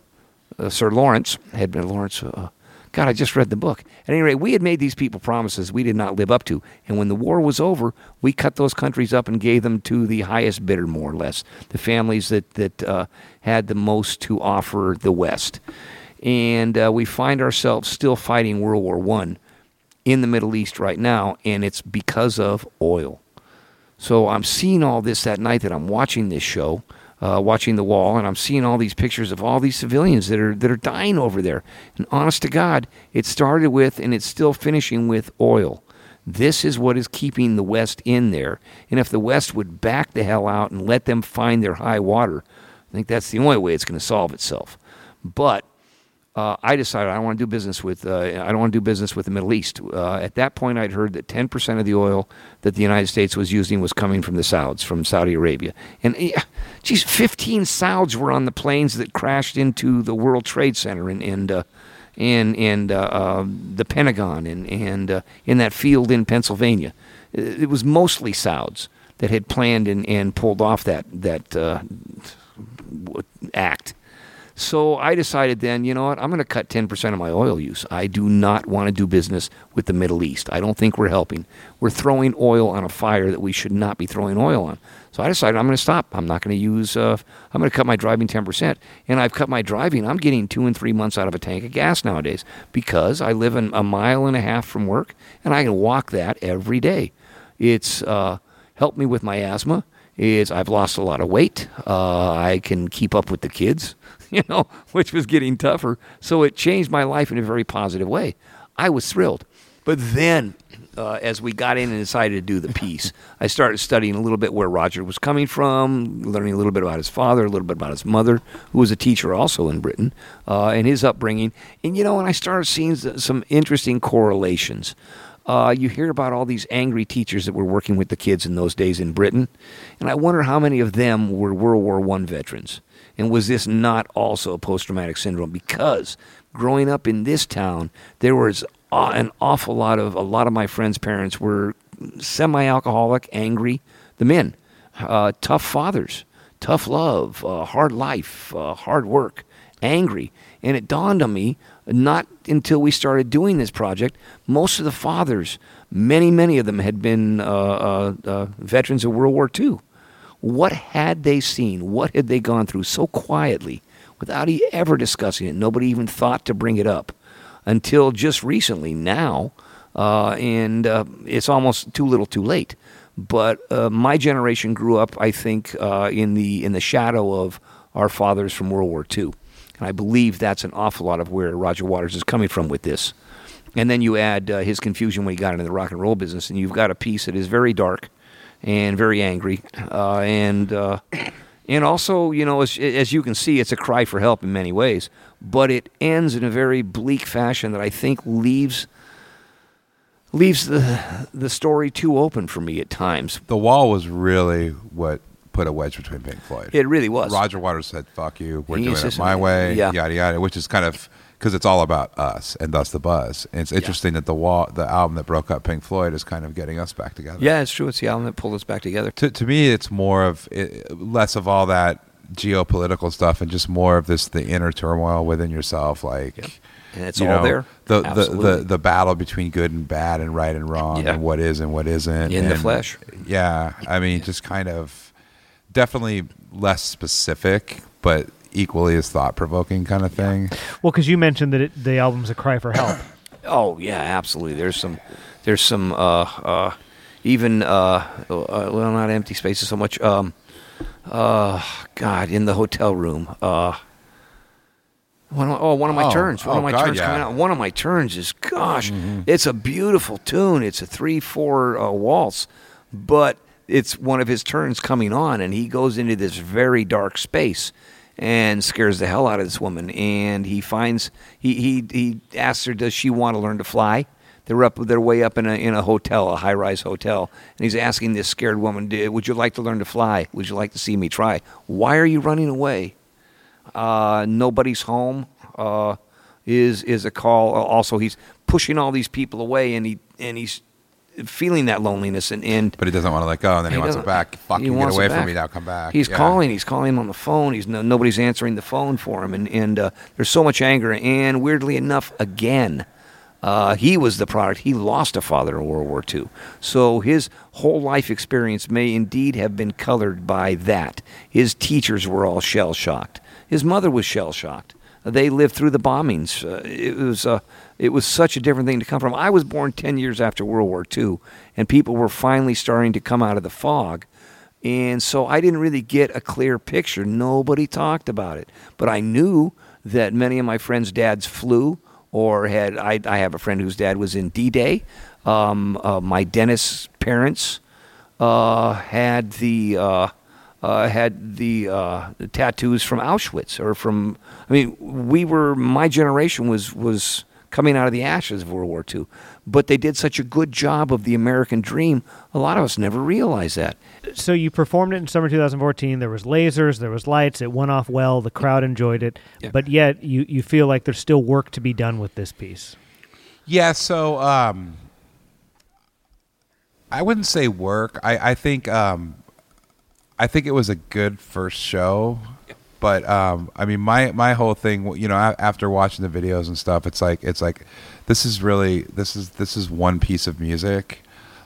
A: uh, Sir Lawrence had been Lawrence. Uh, God, I just read the book. At any rate, we had made these people promises we did not live up to, and when the war was over, we cut those countries up and gave them to the highest bidder, more or less, the families that that uh, had the most to offer the West, and uh, we find ourselves still fighting World War One in the Middle East right now, and it's because of oil. So I'm seeing all this that night that I'm watching this show, uh, watching the wall, and I'm seeing all these pictures of all these civilians that are that are dying over there. And honest to God, it started with and it's still finishing with oil. This is what is keeping the West in there. And if the West would back the hell out and let them find their high water, I think that's the only way it's going to solve itself. But uh, I decided I don't want to do business with. Uh, I don't want to do business with the Middle East. Uh, at that point, I'd heard that 10% of the oil that the United States was using was coming from the Sauds, from Saudi Arabia. And geez, 15 Sauds were on the planes that crashed into the World Trade Center and and uh, and and uh, uh, the Pentagon and and uh, in that field in Pennsylvania. It was mostly Sauds that had planned and, and pulled off that that act. So I decided then, you know what, I'm going to cut 10% of my oil use. I do not want to do business with the Middle East. I don't think we're helping. We're throwing oil on a fire that we should not be throwing oil on. So I decided I'm going to stop. I'm not going to use, uh, I'm going to cut my driving 10%. And I've cut my driving. I'm getting two and three months out of a tank of gas nowadays because I live in a mile and a half from work and I can walk that every day. It's uh, helped me with my asthma. It's, I've lost a lot of weight. Uh, I can keep up with the kids, <laughs> you know, which was getting tougher. So it changed my life in a very positive way. I was thrilled. But then, uh, as we got in and decided to do the piece, <laughs> I started studying a little bit where Roger was coming from, learning a little bit about his father, a little bit about his mother, who was a teacher also in Britain, uh, and his upbringing. And, you know, and I started seeing some interesting correlations. Uh, you hear about all these angry teachers that were working with the kids in those days in Britain, and I wonder how many of them were World War One veterans. And was this not also a post traumatic syndrome? Because growing up in this town, there was an awful lot of a lot of my friends' parents were semi-alcoholic, angry. The men, uh, tough fathers, tough love, uh, hard life, uh, hard work, angry. And it dawned on me, not until we started doing this project, most of the fathers, many, many of them had been uh, uh, uh, veterans of World War II. What had they seen? What had they gone through so quietly without ever discussing it? Nobody even thought to bring it up until just recently now. Uh, and uh, it's almost too little too late. But uh, my generation grew up, I think, uh, in the in the shadow of our fathers from World War II, and I believe that's an awful lot of where Roger Waters is coming from with this. And then you add uh, his confusion when he got into the rock and roll business, and you've got a piece that is very dark and very angry, uh, and uh, and also, you know, as, as you can see, it's a cry for help in many ways. But it ends in a very bleak fashion that I think leaves leaves the the story too open for me at times.
B: The Wall was really what put a wedge between Pink Floyd.
A: It really was.
B: Roger Waters said, "Fuck you, we're doing it my way."
A: yeah.
B: Yada yada, which is kind of because it's all about us and thus the buzz. And it's interesting that the wall, the album that broke up Pink Floyd, is kind of getting us back together.
A: Yeah, it's true. It's the album that pulled us back together.
B: To to me, it's more of it, less of all that geopolitical stuff and just more of this the inner turmoil within yourself, like.
A: Yep. And it's
B: you
A: all
B: know,
A: there.
B: The, the
A: Absolutely.
B: the the battle between good and bad and right and wrong
A: Yeah.
B: and what is and what isn't
A: In the flesh.
B: Yeah, I mean, just kind of definitely less specific, but equally as thought provoking kind of thing.
C: Well, because you mentioned that it, the album's a cry for help. <coughs>
A: Oh yeah, absolutely. There's some, there's some, uh, uh, even uh, uh, well, not empty spaces so much. Um, uh, God, in the hotel room. Uh, one of, oh, one of my
B: Oh,
A: turns. One
B: oh,
A: of my
B: God,
A: turns coming out. One of my turns is gosh,
B: Mm-hmm.
A: it's a beautiful tune. It's a three-four uh, waltz, but it's one of his turns coming on, and he goes into this very dark space and scares the hell out of this woman. And he finds he he he asks her, does she want to learn to fly? They're up. They're way up in a in a hotel, a high rise hotel, and he's asking this scared woman, "D- "Would you like to learn to fly? Would you like to see me try? Why are you running away? Uh, nobody's home. Uh, is is a call. Also, he's pushing all these people away, and he and he's feeling that loneliness, and and
B: But he doesn't want to let go, and then he, wants it back.
A: he
B: Fucking get away from me now. Come back.
A: He's
B: Yeah.
A: calling. He's calling him on the phone. He's no, nobody's answering the phone for him, and and uh, there's so much anger. And weirdly enough, again, uh, he was the product. He lost a father in World War II, so his whole life experience may indeed have been colored by that. His teachers were all shell shocked. His mother was shell shocked. They lived through the bombings. Uh, it was uh, it was such a different thing to come from. I was born ten years after World War II, and people were finally starting to come out of the fog. And so I didn't really get a clear picture. Nobody talked about it. But I knew that many of my friends' dads flew or had. I, I have a friend whose dad was in D Day. Um, uh, my dentist's parents uh, had the. Uh, had the, uh, the tattoos from Auschwitz or from. I mean, we were my generation was was coming out of the ashes of World War II, but they did such a good job of the American dream. A lot of us never realized that.
C: so you performed it in summer 2014. There was lasers, there was lights. It went off well. The crowd enjoyed it,
A: Yeah.
C: but yet you you feel like there's still work to be done with this piece.
B: Yeah, so um, I wouldn't say work. I, I think um, I think it was a good first show, but um, I mean, my my whole thing, you know, after watching the videos and stuff, it's like it's like this is really this is this is one piece of music.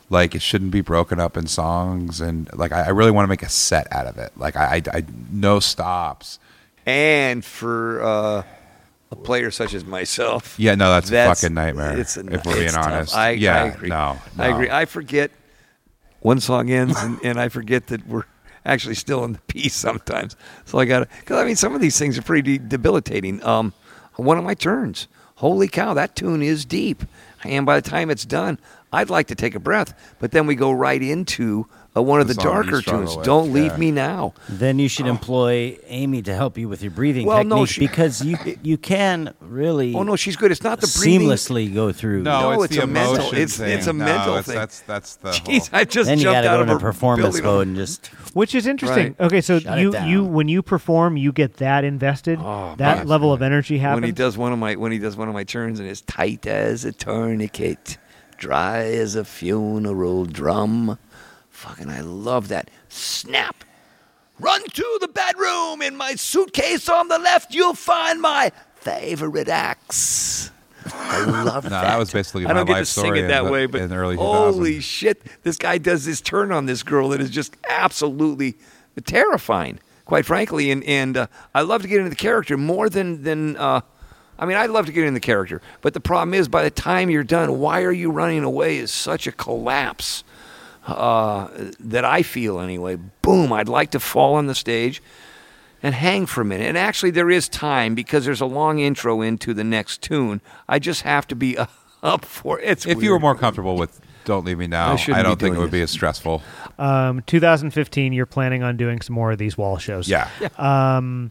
B: Like it shouldn't be broken up in songs, and like I, I really want to make a set out of it. Like I, I, I no stops.
A: And for uh, a player such as myself,
B: Yeah, no, that's, a fucking nightmare.
A: It's a,
B: if we're being honest,
A: I,
B: yeah,
A: I agree.
B: no,
A: I agree. I forget one song ends, and, and I forget that we're actually still in the piece sometimes. So I got to, because I mean, some of these things are pretty debilitating. Um, one of my turns, holy cow, that tune is deep. And by the time it's done, I'd like to take a breath, but then we go right into uh, one of
B: The
A: the darker tunes.
B: with,
A: Don't leave
B: yeah.
A: me now.
D: Then you should employ Amy to help you with your breathing
A: Well, no,
D: technique
A: she-
D: because you <laughs> you can really
A: Oh no, she's good. It's not the breathing.
D: seamlessly go through.
B: No,
A: No,
B: it's,
A: it's
B: the
A: a mental-
B: emotion
A: it's-
B: thing.
A: it's a
B: No,
A: mental
B: it's-
A: thing.
B: That's that's the
A: Jeez,
B: whole.
A: I just
D: then you
A: jumped
D: got to
A: out
D: go
A: of
D: into
A: a
D: performance
A: building.
D: mode and just
C: Which is interesting.
A: Right.
C: Okay, so
D: Shut
C: you you when you perform, you get that invested.
A: Oh,
C: that
A: man.
C: level of energy happens.
A: when he does one of my when he does one of my turns and it's tight as a tourniquet, dry as a funeral drum. Fucking, I love that. Snap. Run to the bedroom. In my suitcase on the left, you'll find my favorite axe. I love
B: No,
A: that.
B: that was basically
A: I don't get
B: life
A: to sing it that way, but
B: in the early
A: holy shit, this guy does this turn on this girl that is just absolutely terrifying, quite frankly. And and uh, I love to get into the character more than than. Uh, I mean, I'd love to get in the character, but the problem is, by the time you're done, why are you running away? Is such a collapse uh, that I feel anyway. Boom! I'd like to fall on the stage and hang for a minute. And actually, there is time because there's a long intro into the next tune. I just have to be uh, <laughs> up for it. It's
B: If you were more comfortable with "Don't Leave Me Now,"
A: I
B: I, don't think it
A: doing
B: would be as stressful.
C: um, 2015, you're planning on doing some more of these wall shows.
B: Yeah.
C: Um,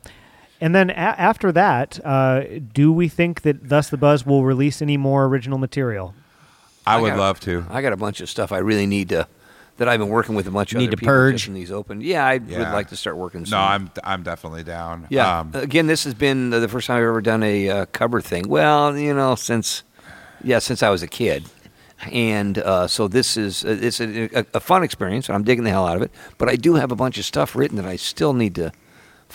C: and then a- after that, uh, do we think that Thus the Buzz will release any more original material?
B: I would
A: got-
B: love to.
A: I got a bunch of stuff I really need to. That I've been working with a bunch of
D: Need
A: other
D: to
A: people
D: purge?
A: just in these open. Yeah, I would like to start working. Soon.
B: No, I'm I'm definitely down.
A: Yeah.
B: Um,
A: Again, this has been the first time I've ever done a uh, cover thing. Well, you know, since yeah, since I was a kid, and uh, so this is uh, it's a, a, a fun experience, and I'm digging the hell out of it. But I do have a bunch of stuff written that I still need to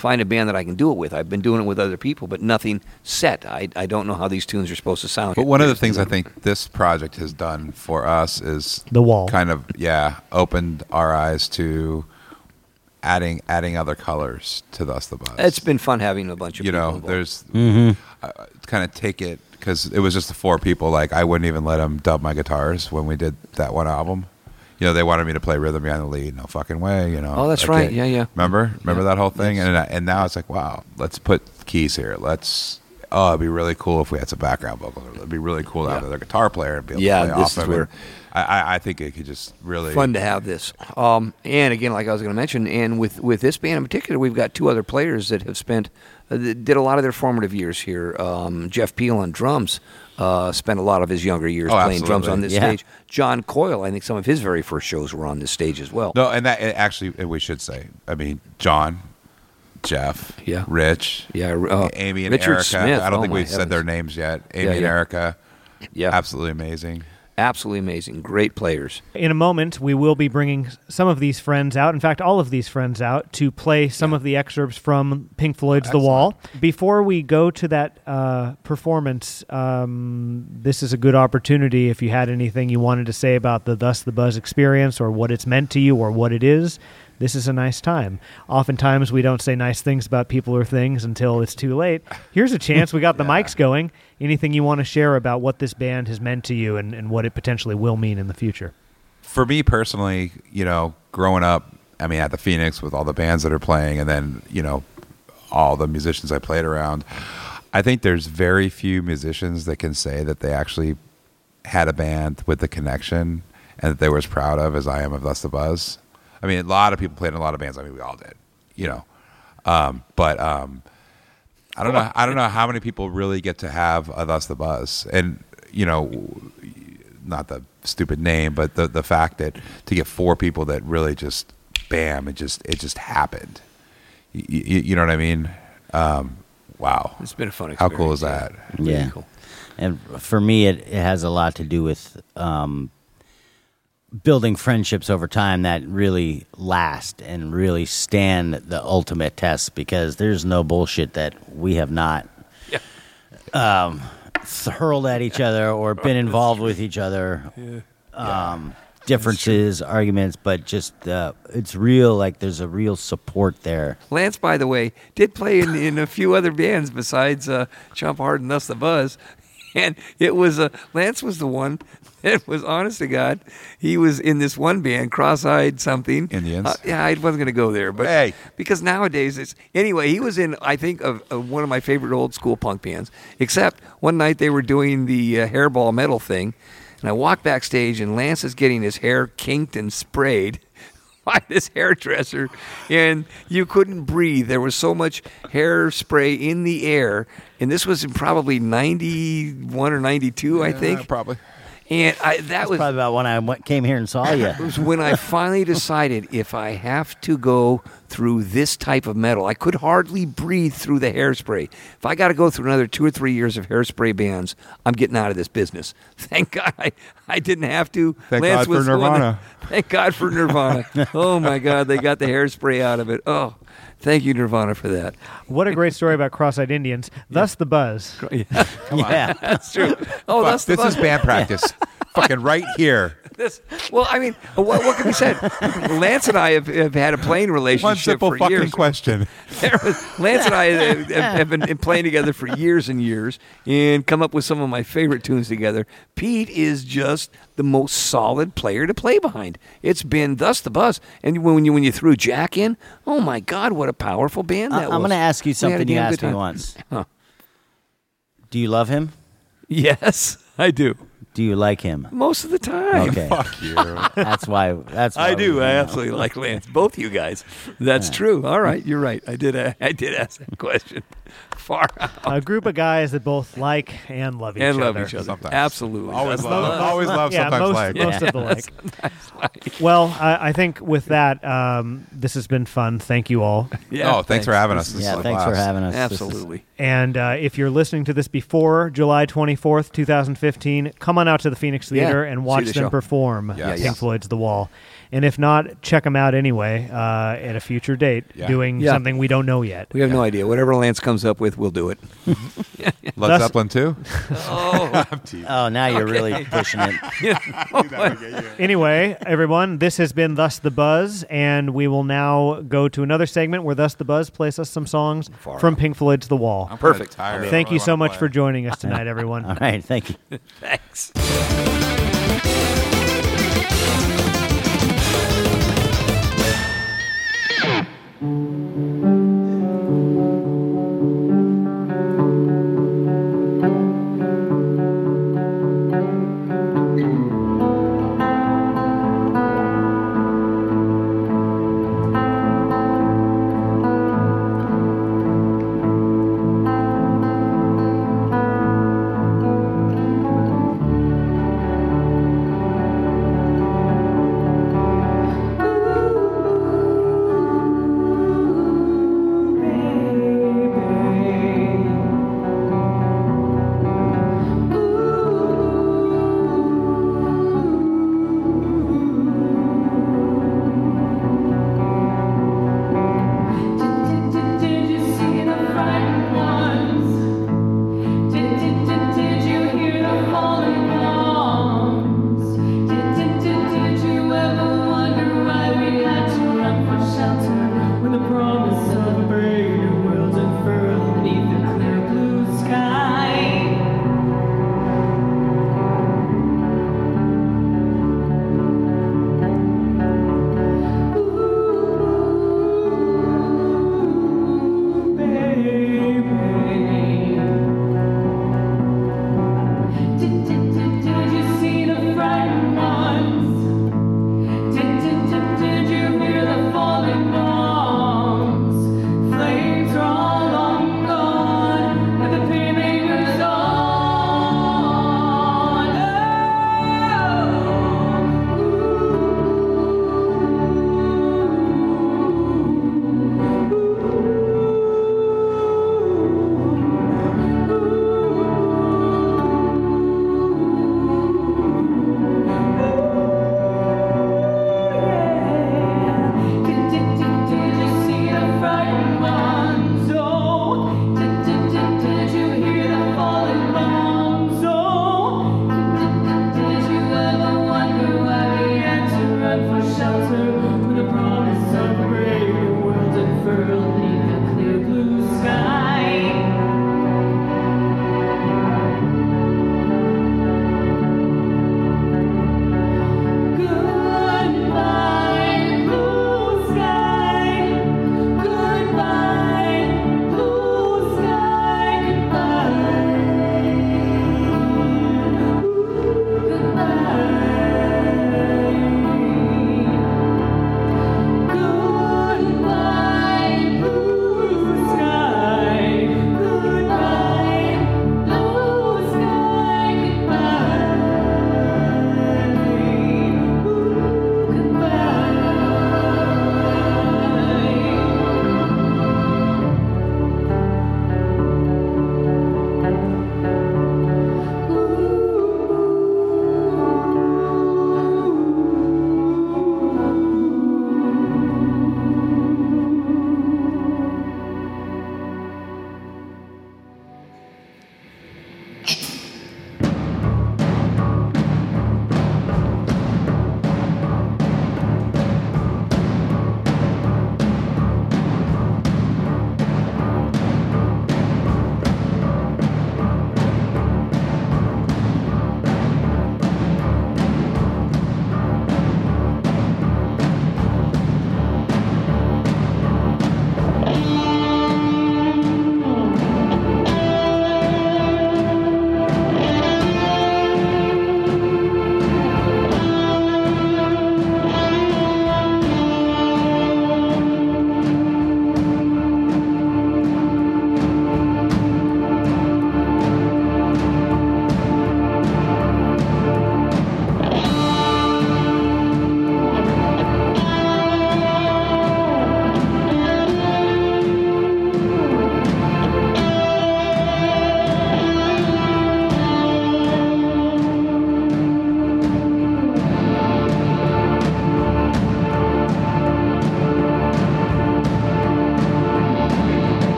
A: find a band that I can do it with. I've been doing it with other people, but nothing set. I I don't know how these tunes are supposed to sound.
B: But one of the things I think this project has done for us is
C: The wall.
B: kind of yeah opened our eyes to adding adding other colors to Thus the Buzz.
A: it's been fun having a bunch of
B: you
A: people
B: know
A: involved.
B: there's
D: Mm-hmm.
B: uh, kind of take it because it was just the four people. Like I wouldn't even let them dub my guitars when we did that one album. You know, they wanted me to play rhythm behind the lead. No fucking way. You know.
A: Oh, that's right. Yeah, yeah.
B: Remember, remember
A: Yeah.
B: that whole thing,
A: Yes.
B: and and now it's like, wow, let's put keys here. Let's. Oh, it'd be really cool if we had some background vocals. It'd be really cool to have
A: Yeah.
B: another guitar player and be able
A: Yeah,
B: to play
A: this
B: off
A: is
B: of
A: where-
B: I, I, I think it could just really
A: fun to have this. Um, and again, like I was going to mention, and with with this band in particular, we've got two other players that have spent uh, did a lot of their formative years here. Um, Jeff Peel on drums uh, spent a lot of his younger years
B: Oh,
A: playing drums on this
D: Yeah.
A: stage. John Coyle, I think some of his very first shows were on this stage as well.
B: No, and that and actually and we should say. I mean, John, Jeff,
A: Yeah.
B: Rich,
A: Yeah, uh,
B: Amy and
A: Richard
B: Erica.
A: Smith.
B: I don't
A: Oh,
B: think we've said their names yet. Amy
A: Yeah,
B: and. Erica,
A: Yeah,
B: absolutely amazing.
A: Absolutely amazing, great players.
C: In a moment, we will be bringing some of these friends out, in fact, all of these friends out, to play some of the excerpts from Pink Floyd's The Wall. Before we go to that uh, performance, um, this is a good opportunity if you had anything you wanted to say about the Thus the Buzz experience or what it's meant to you or what it is. This is a nice time. Oftentimes, we don't say nice things about people or things until it's too late. Here's a <laughs> chance. We got the mics going. Anything you want to share about what this band has meant to you and, and what it potentially will mean in the future?
B: For me personally, you know, growing up, I mean, at the Phoenix with all the bands that are playing, and then you know, all the musicians I played around. I think there's very few musicians that can say that they actually had a band with the connection and that they were as proud of as I am of Thus the Buzz. I mean, a lot of people played in a lot of bands. I mean, we all did, you know. Um, but um, I don't know. I don't know how many people really get to have a Thus the Buzz, and you know, not the stupid name, but the the fact that to get four people that really just bam, it just it just happened. You, you, you know what I mean? Um, wow.
A: It's been a fun
B: How cool is that?
A: Really
D: Yeah.
A: cool.
D: And for me, it, it has a lot to do with um, building friendships over time that really last and really stand the ultimate test because there's no bullshit that we have not um, hurled at each other or been involved with each other. Um, differences, arguments, but just uh, it's real. Like there's a real support there.
A: Lance, by the way, did play in, in a few other bands besides uh, Chomp Hard and Thus the Buzz. <laughs> And it was uh, Lance was the one <laughs> that was honest to God. He was in this one band, Cross Eyed something.
B: Indians?
A: Uh, yeah, I wasn't going to go there, but
B: Hey.
A: because nowadays it's anyway. He was in I think of, of one of my favorite old school punk bands. Except one night they were doing the uh, hairball metal thing. And I walk backstage, and Lance is getting his hair kinked and sprayed <laughs> by this hairdresser, and you couldn't breathe. There was so much hairspray in the air, and this was in probably '91 or '92, I think.
B: probably.
A: And I, that was
D: Probably about when I went, came here and saw <laughs> you.
A: it was when I finally decided if I have to go through this type of metal, I could hardly breathe through the hairspray. If I got to go through another two or three years of hairspray bands, I'm getting out of this business. <laughs> Thank God I, I didn't have to.
B: Thank God for
A: was the
B: Nirvana.
A: that- <laughs> thank God for Nirvana. <laughs> oh my God, they got the hairspray out of it. Oh, thank you, Nirvana, for that.
C: What a great story about cross-eyed Indians. Thus the buzz.
A: Yeah,
D: yeah.
A: that's true. Oh,
B: Fuck,
A: that's the
B: this is
A: fun-
B: band practice. Fucking right here.
A: This, well, I mean, what, what can be said? <laughs> Lance and I have, have had a playing relationship
B: One simple
A: for
B: fucking
A: years.
B: question. <laughs>
A: Was- Lance and I have, have been playing together for years and years and come up with some of my favorite tunes together. Pete is just the most solid player to play behind. It's been thus the buzz. And when you when you threw Jack in, oh my God, what a powerful band
D: I,
A: that
D: I'm going to ask you
A: We had a
D: something you asked me once.
A: Huh.
D: Do you love him?
A: Yes, <laughs> I do.
D: Do you like him?
A: Most of the time.
D: Okay. <laughs>
B: Fuck you.
D: That's why. That's why
A: I do. I absolutely like Lance. Both you guys. That's true. All right, you're right. I did. uh, <laughs> I did ask that question. <laughs> Far out.
C: A group of guys that both like and love each
A: and
C: other.
A: love each other.
B: Sometimes.
A: Absolutely.
B: Always
A: That's
B: love. Always love.
C: yeah,
B: Sometimes
C: most,
B: like.
C: most of the like. Well, I, I think with that, um, this has been fun. Thank you all.
A: Yeah,
B: oh, thanks, for having us. This
D: Yeah,
B: is
D: thanks for
B: blast.
D: having us. This is-
A: Absolutely.
C: And uh, if you're listening to this before July 24th, 2015, come on out to the Phoenix
A: Yeah,
C: Theater and watch
A: the
C: them
A: show.
C: perform
B: Yes.
C: Pink. Floyd's The Wall. And if not, check them out anyway uh, at a future date,
B: Yeah.
C: doing
A: Yeah.
C: something we don't know yet.
A: We have no idea. Whatever Lance comes up with, we'll do it. <laughs>
B: Led
C: Thus-
B: Zeppelin too.
A: Oh, <laughs>
D: Oh, now you're really pushing it. <laughs>
C: Anyway, everyone, this has been Thus the Buzz, and we will now go to another segment where Thus the Buzz plays us some songs
A: Far
C: from
A: out.
C: Pink to The Wall.
B: I'm
A: Perfect.
B: kinda tired. I
C: Thank you so much for joining us tonight, everyone.
D: All right. Thank you.
A: thanks.